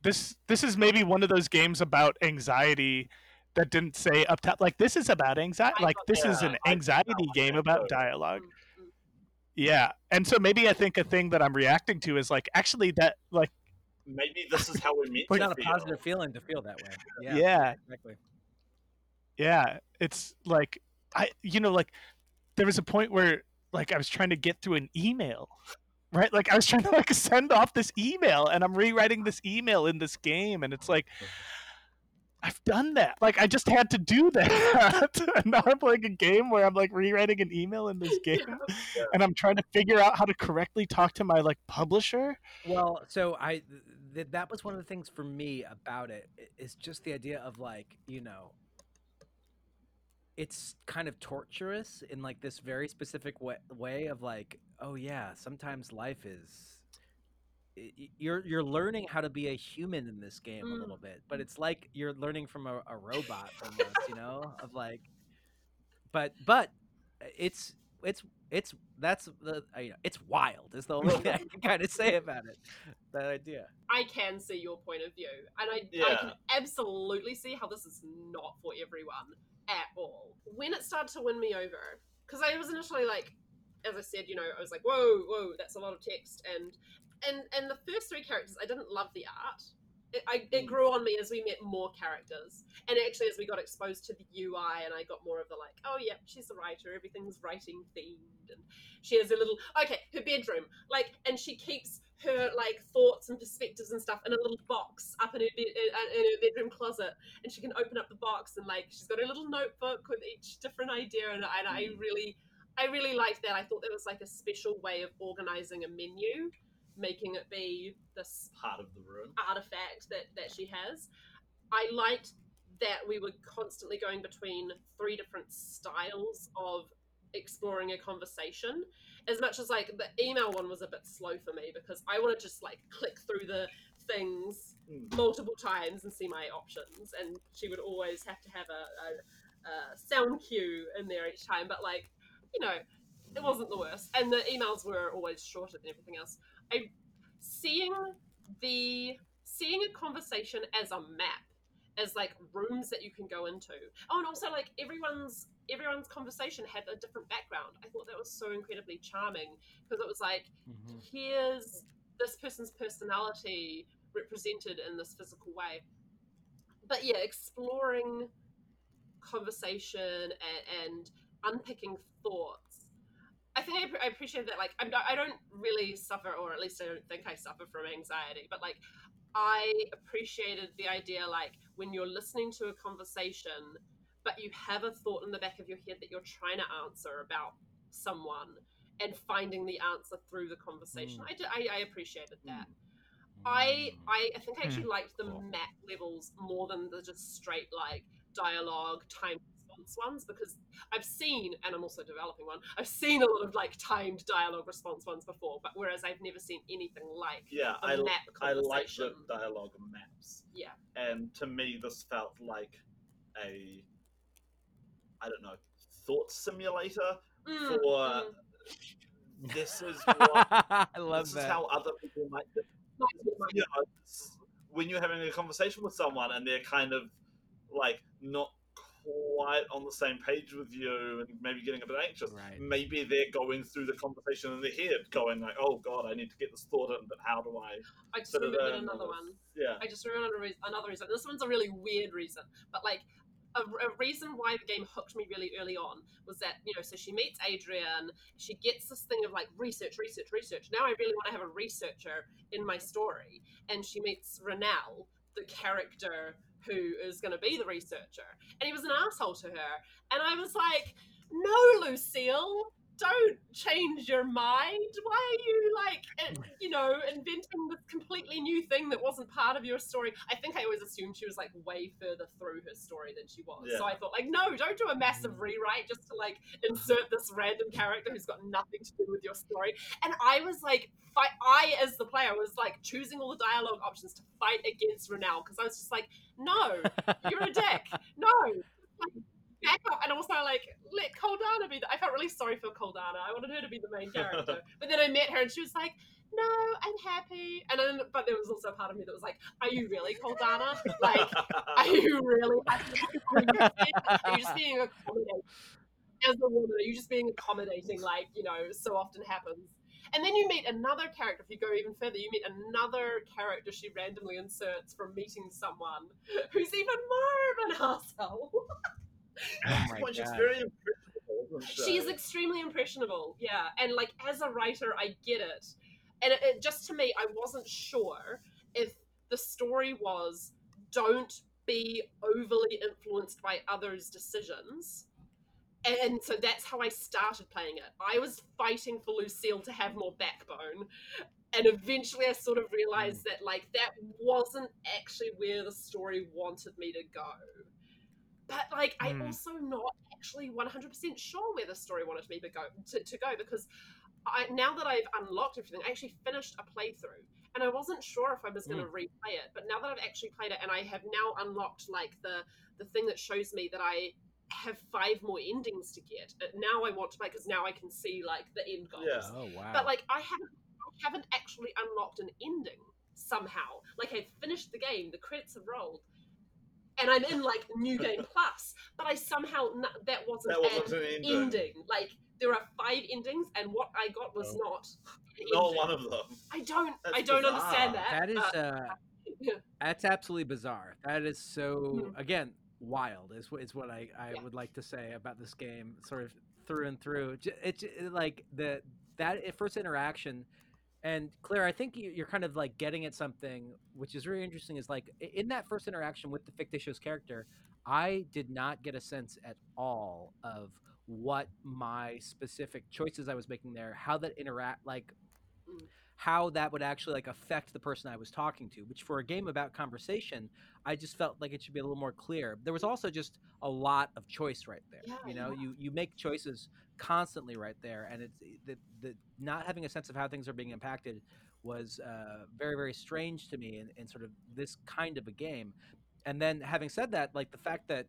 this this is maybe one of those games about anxiety that didn't say up top like this is about anxiety like
thought-
this is an anxiety game about dialogue
Mm, mm.
Yeah and so maybe i think a thing that i'm reacting to is like actually that like
Maybe this is how we're meant
It's
to
not a positive feeling to feel that way.
yeah,
Yeah, exactly.
yeah it's like i you know like there was a point where like i was trying to get through an email right like i was trying to like send off this email and i'm rewriting this email in this game and it's like I've done that. Like I just had to do that. and now I'm playing a game where I'm like rewriting an email in this game
Yeah.
and I'm trying to figure out how to correctly talk to my like publisher.
Well, so I th- that was one of the things for me about it i- just the idea of like you know it's kind of torturous in like this very specific way, way of like oh yeah sometimes life is you're you're learning how to be a human in this game a
Mm.
little bit but it's like you're learning from a, a robot almost you know of like but but it's it's it's that's the uh, you know, it's wild is the only thing I can kind of say about it. That idea.
I can see your point of view, and I, I can absolutely see how this is not for everyone at all. When it started to win me over, because I was initially like, as I said, you know, I was like, whoa, whoa, that's a lot of text, and and and the first three characters, I didn't love the art. It, I, it
Mm.
grew on me as we met more characters, and actually as we got exposed to the UI, and I got more of the like, oh yeah, she's a writer, everything's writing themed, and she has a little okay, her bedroom, like, and she keeps her like thoughts and perspectives and stuff in a little box up in her bed, in, her bedroom closet, and she can open up the box and like she's got a little notebook with each different idea, and, and I really, I really liked that. I thought that was like a special way of organizing a menu, making it be this
Part of the room.
artifact that that she has. I liked that we were constantly going between three different styles of exploring a conversation. As much as like the email one was a bit slow for me because I want to just like click through the things
Mm.
multiple times and see my options, and she would always have to have a, a, a sound cue in there each time. But like, you know, it wasn't the worst, and the emails were always shorter than everything else. I seeing the seeing a conversation as a map as like rooms that you can go into. Oh and also like everyone's everyone's conversation had a different background. I thought that was so incredibly charming because it was like mm-hmm. here's this person's personality represented in this physical way. But yeah exploring conversation and, and unpicking thoughts I think I, I appreciate that. Like, I'm, not- I don't really suffer, or at least I don't think I suffer from anxiety. But like, I appreciated the idea, like when you're listening to a conversation, but you have a thought in the back of your head that you're trying to answer about someone, and finding the answer through the conversation. Mm. I, did, I I appreciated that. Mm. I mm. I I think I actually hmm. liked the map levels more than the just straight like dialogue time response ones because I've seen and I'm also developing one. I've seen a lot of like timed dialogue response ones before, but whereas I've never seen anything like
Yeah,
a
I,
map
I like the dialogue maps.
yeah.
and to me this felt like a i don't know thought simulator
Mm,
for
mm.
this is what
I love
this
that.
is how other people might
Might
you know, when you're having a conversation with someone and they're kind of like not quite on the same page with you and maybe getting a bit anxious
Right.
maybe they're going through the conversation in their head going like oh god i need to get this thought in but how do i
I just
sort
remembered
um,
another one.
yeah
I just remembered another reason. This one's a really weird reason, but like a, a reason why the game hooked me really early on was that you know, so she meets Adrian, she gets this thing of like research, research, research. Now I really want to have a researcher in my story, and she meets Renal, the character who is going to be the researcher, and he was an asshole to her, and I was like, no, Lucille. Don't change your mind. Why are you like, eh, you know, inventing this completely new thing that wasn't part of your story? I think I always assumed she was like way further through her story than she was. So I thought, like, no, don't do a massive rewrite just to like insert this random character who's got nothing to do with your story. And I was like, fight. I, as the player, was like choosing all the dialogue options to fight against Renal because I was just like, no, you're a dick. No. Like, Back up, and also like let Coldana be. The, I felt really sorry for Coldana. I wanted her to be the main character, but then I met her, and she was like, "No, I'm happy." And then, but there was also a part of me that was like, "Are you really Coldana? Like, are you really happy? Are you just being, are you just being accommodating as a woman? Are you just being accommodating, like you know, so often happens?" And then you meet another character. If you go even further, you meet another character she randomly inserts from meeting someone who's even more of an asshole.
Oh
she's very impressionable,
She's extremely impressionable, yeah. And like as a writer, I get it. And it, it, just to me, I wasn't sure if the story was don't be overly influenced by others' decisions. And so that's how I started playing it. I was fighting for Lucille to have more backbone. And eventually I sort of realized mm. that like that wasn't actually where the story wanted me to go. But like I'm
Hmm.
also not actually 100% sure where the story wanted me to go to, to go because I, now that I've unlocked everything, I actually finished a playthrough, and I wasn't sure if I was going to replay it. But now that I've actually played it, and I have now unlocked like the the thing that shows me that I have five more endings to get. uh, Now I want to play because now I can see like the end goals.
Yeah.
Oh wow.
But like I haven't I haven't actually unlocked an ending somehow. Like I've finished the game, the credits have rolled. And I'm in like New Game Plus, but I somehow n- that wasn't,
That wasn't
an
an ending.
ending. Like there are five endings, and what I got was
Oh.
not.
Not
ending.
one of them.
I don't.
That's
I don't
bizarre.
understand that.
that is
Uh,
uh
yeah.
that's absolutely bizarre. That is so
Mhm.
again wild is what is what I I
Yeah.
would like to say about this game, sort of through and through. It's it, like the that first interaction. And Claire, I think you- you're kind of like getting at something which is really interesting. Is like in that first interaction with the fictitious character, I did not get a sense at all of what my specific choices I was making there, how that interact, like how that would actually like affect the person I was talking to. Which for a game about conversation, I just felt like it should be a little more clear. There was also just a lot of choice right there.
Yeah,
you know,
yeah.
you you make choices constantly right there, and it's the the not having a sense of how things are being impacted was uh, very very strange to me in, in sort of this kind of a game. And then having said that, like the fact that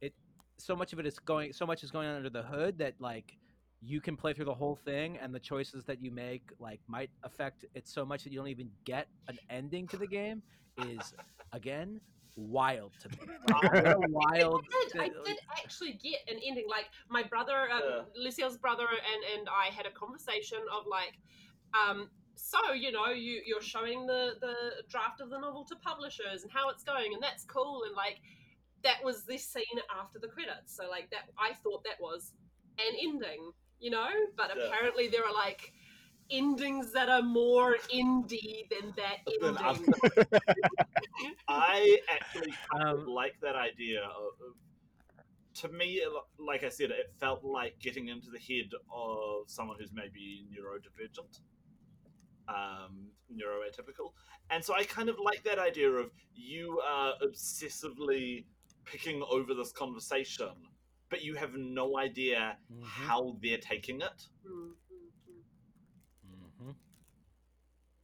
it so much of it is going so much is going on under the hood that like you can play through the whole thing and the choices that you make like might affect it so much that you don't even get an ending to the game is again wild to me. Like, wild
I did. I did actually get an ending. Like my brother, um,
Yeah.
Lucille's brother, and and I had a conversation of like, um, so you know, you you're showing the the draft of the novel to publishers and how it's going, and that's cool. And like, that was this scene after the credits. So like that, I thought that was an ending, you know. But
Yeah.
apparently there are like endings that are more indie than that
Than
ending.
I actually kind of
Um,
like that idea. Of, of- to me, like I said, it felt like getting into the head of someone who's maybe neurodivergent, um, neuroatypical, and so I kind of like that idea of you are obsessively picking over this conversation, but you have no idea
Mhm.
how they're taking it.
Mm.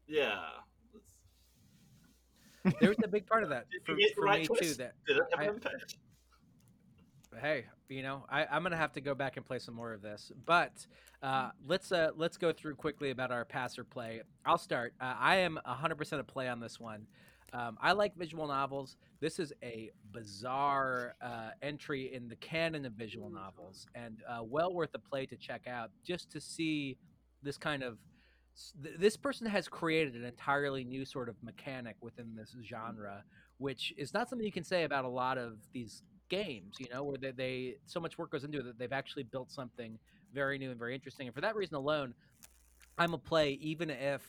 Yeah.
There was a big part of that for, for
right
me
choice?
too. That
Did
I- hey, you know, I, I'm gonna have to go back and play some more of this. But uh, let's uh, let's go through quickly about our passer play. I'll start. Uh, I am 100% a play on this one. Um, I like visual novels. This is a bizarre uh, entry in the canon of visual novels, and uh, well worth a play to check out just to see this kind of. Th- This person has created an entirely new sort of mechanic within this genre, which is not something you can say about a lot of these games, you know, where they, they so much work goes into it that they've actually built something very new and very interesting. And for that reason alone, I'm a play, even if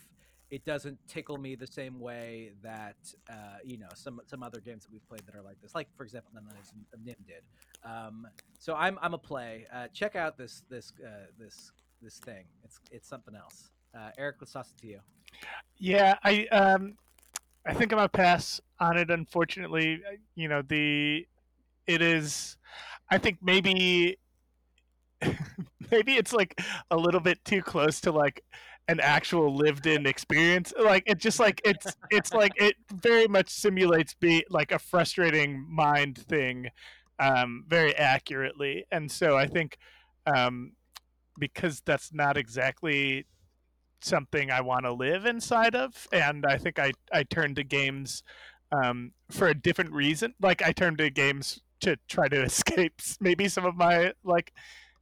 it doesn't tickle me the same way that uh, you know some some other games that we've played that are like this, like for example, None of Nim did. Um, so I'm I'm a play. Uh, check out this this uh, this this thing. It's it's something else. Uh, Eric, let's toss it to you.
Yeah, I um, I think I'm gonna pass on it. Unfortunately, Uh, you know the it is. I think maybe maybe it's like a little bit too close to like an actual lived-in experience. Like it just like it's it's like it very much simulates be like a frustrating mind thing, um, very accurately. And so I think um, because that's not exactly something I want to live inside of, and I think I I turn to games um, for a different reason. Like I turn to games to try to escape maybe some of my like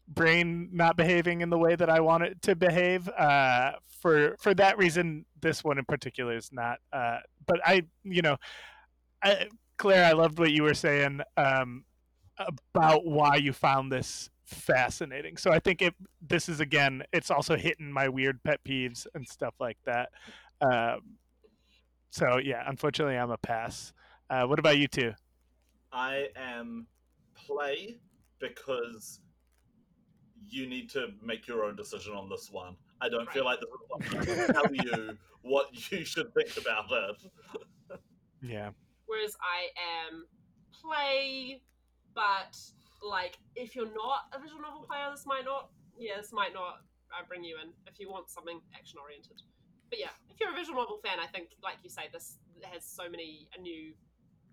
brain not behaving in the way that I want it to behave. Uh, for for that reason, this one in particular is not. Uh, but I, you know, I, Claire, I loved what you were saying um, about why you found this fascinating. So I think it this is again, it's also hitting my weird pet peeves and stuff like that. Um, so yeah, unfortunately, I'm a pass. Uh, what about you two?
I am play because you need to make your own decision on this one. I don't feel like this is to tell you what you should think about it.
Yeah.
Whereas I am play, but like if you're not a visual novel player, this might not. Yeah, this might not uh, bring you in if you want something action oriented. But yeah, if you're a visual novel fan, I think, like you say, this has so many uh, new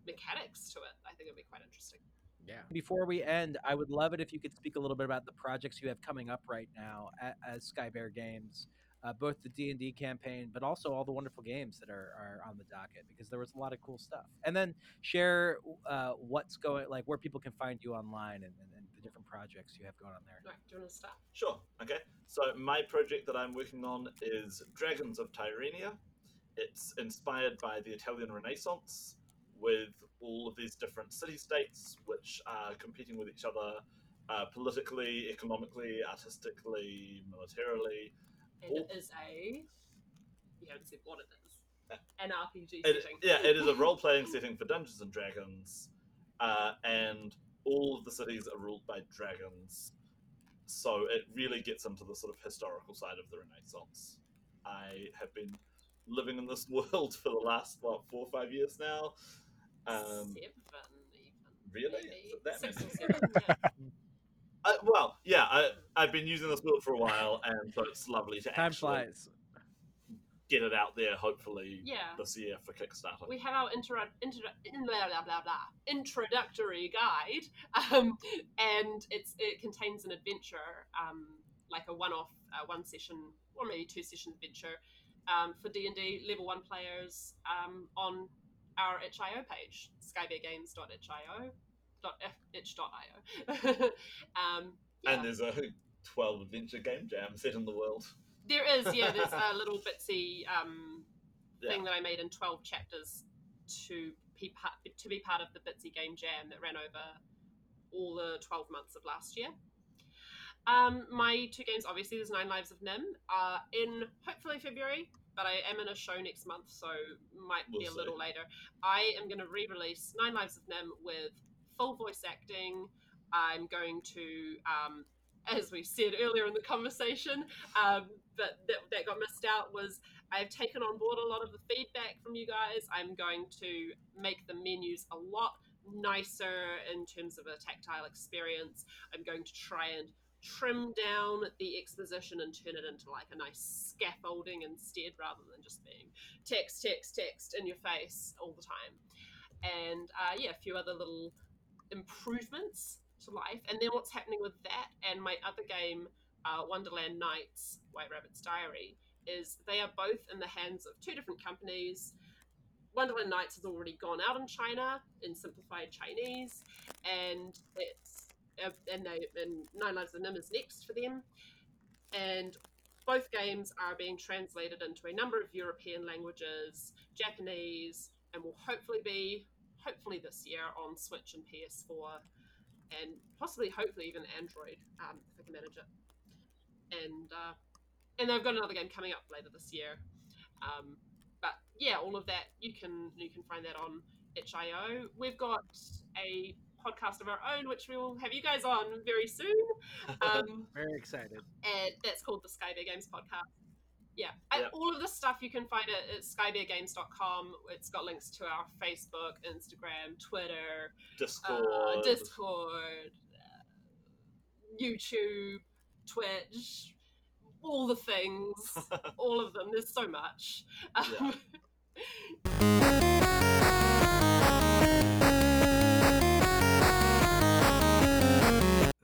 mechanics to it. I think it'd be quite interesting.
Yeah. Before we end, I would love it if you could speak a little bit about the projects you have coming up right now at, as Skybear Games, uh, both the D and D campaign, but also all the wonderful games that are, are on the docket because there was a lot of cool stuff. And then share uh, what's going, like where people can find you online and, and, and the different projects you have going on there.
Right, do you want to start?
Sure. Okay. So my project that I'm working on is Dragons of Tyrrhenia. It's inspired by the Italian Renaissance, with all of these different city states which are competing with each other uh, politically, economically, artistically, militarily.
And it is a. You haven't said what it is. An RPG
It-
setting.
yeah, it is a role playing setting for Dungeons and Dragons, uh, and all of the cities are ruled by dragons. So it really gets into the sort of historical side of the Renaissance. I have been living in this world for the last what four or five years now. Um,
Seven, even.
really?
maybe.
Is it that
Six or seven, yeah.
uh, well, yeah, I, I've been using this world for a while, and so it's lovely to
Time
actually
flies.
get it out there. Hopefully
Yeah.
this year for Kickstarter.
we have our intro, intro, blah, blah, blah, blah, introductory guide, um, and it's it contains an adventure, um, like a one-off, uh, one session or maybe two session adventure um, for D and D level one players um, on our itch.io page, skybeargames.itch.io. Dot f- itch.io. um, yeah.
And there's a 12 adventure game jam set in the world.
There is, yeah. There's a little bitsy um,
Yeah.
thing that I made in twelve chapters to be part, to be part of the Bitsy Game Jam that ran over all the twelve months of last year. Um, my two games, obviously, there's Nine Lives of Nim, are in hopefully February, but I am in a show next month, so might be
We'll
a little later. I am going to re-release Nine Lives of Nim with full voice acting. I'm going to, um, as we said earlier in the conversation, um, but that, that got missed out was I've taken on board a lot of the feedback from you guys. I'm going to make the menus a lot nicer in terms of a tactile experience. I'm going to try and trim down the exposition and turn it into like a nice scaffolding instead rather than just being text, text, text in your face all the time. And uh, yeah, a few other little improvements to life. And then what's happening with that and my other game, uh, Wonderland Nights, White Rabbit's Diary, is they are both in the hands of two different companies. Wonderland Nights has already gone out in China in simplified Chinese, and it's uh, and they and Nine Lives of Nim is next for them, and both games are being translated into a number of European languages, Japanese, and will hopefully be hopefully this year on Switch and PS4, and possibly hopefully even Android um, if I can manage it. And uh, and they've got another game coming up later this year. Um, but yeah, all of that you can you can find that on itch.io. We've got a podcast of our own, which we will have you guys on very soon. Um,
Very excited.
and that's called the Skybear Games podcast. Yeah,
Yep.
all of this stuff you can find it at skybeargames.com. It's got links to our Facebook, Instagram, Twitter,
Discord.
uh, Discord, uh, YouTube, Twitch, all the things, all of them. There's so much. Um,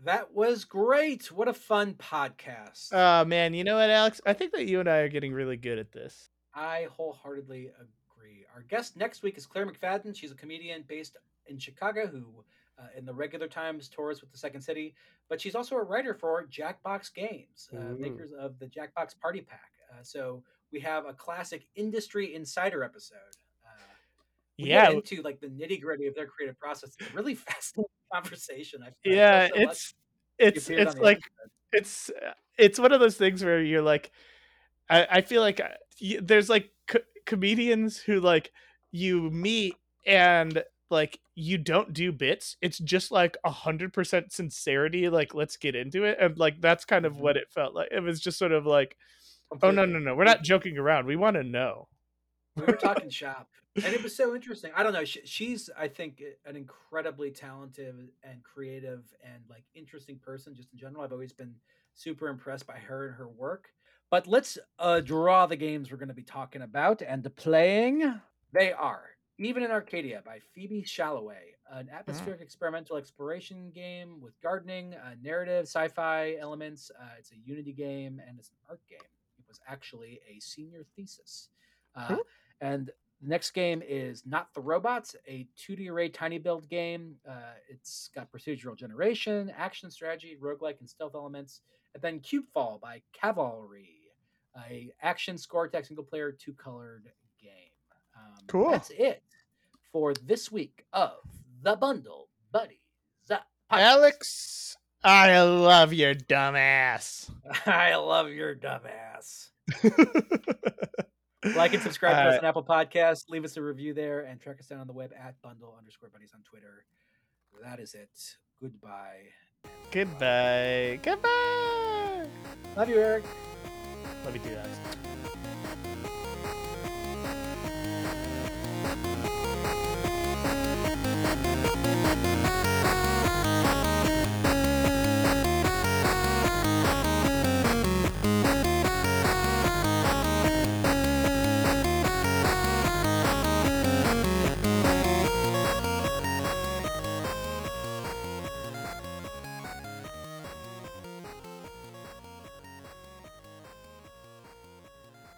That was great. What a fun podcast.
Oh man, you know what, Alex? I think that you and I are getting really good at this.
I wholeheartedly agree. Our guest next week is Claire McFadden. She's a comedian based in Chicago who, uh, in the regular times, tours with the Second City, but she's also a writer for Jackbox Games, uh,
Ooh.
makers of the Jackbox Party Pack. Uh, so we have a classic industry insider episode. Uh,
Yeah,
get into like the nitty gritty of their creative process. It's really fascinating conversation. I, I
yeah,
so
it's it's it's like it's uh, it's one of those things where you're like i, I feel like uh, y- there's like co- comedians who like you meet and like you don't do bits. It's just like a hundred percent sincerity. Like let's get into it, and like that's kind of what it felt like. It was just sort of like, oh no no no, we're not joking around. We want to know.
We were talking shop and it was so interesting i don't know she, she's i think an incredibly talented and creative and like interesting person just in general i've always been super impressed by her and her work but let's uh, draw the games we're going to be talking about and playing they are even in arcadia by phoebe shalloway an atmospheric experimental exploration game with gardening uh, narrative sci-fi elements uh, it's a unity game and it's an art game it was actually a senior thesis uh. And the next game is Not the Robots, a 2DArray tiny build game. Uh, it's got procedural generation, action strategy, roguelike, and stealth elements. And then Cubefall by Cavalry, a action score tech single player two colored game. Um,
Cool.
That's it for this week of the Bundle uh.
Alex, I love your dumbass.
I love your dumbass. Like and subscribe to us
Uh,
on Apple Podcasts. Leave us a review there and track us down on the web at bundle underscore buddies on Twitter. That is it. Goodbye.
Goodbye. Goodbye.
Love you, Eric.
Love you too, Alex.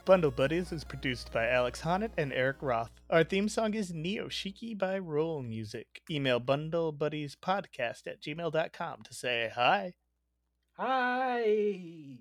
Bundle Buddies is produced by Alex Honnett and Eric Roth. Our theme song is Neo Shiki by Roll Music. Email bundlebuddiespodcast at gmail.com to say hi.
Hi.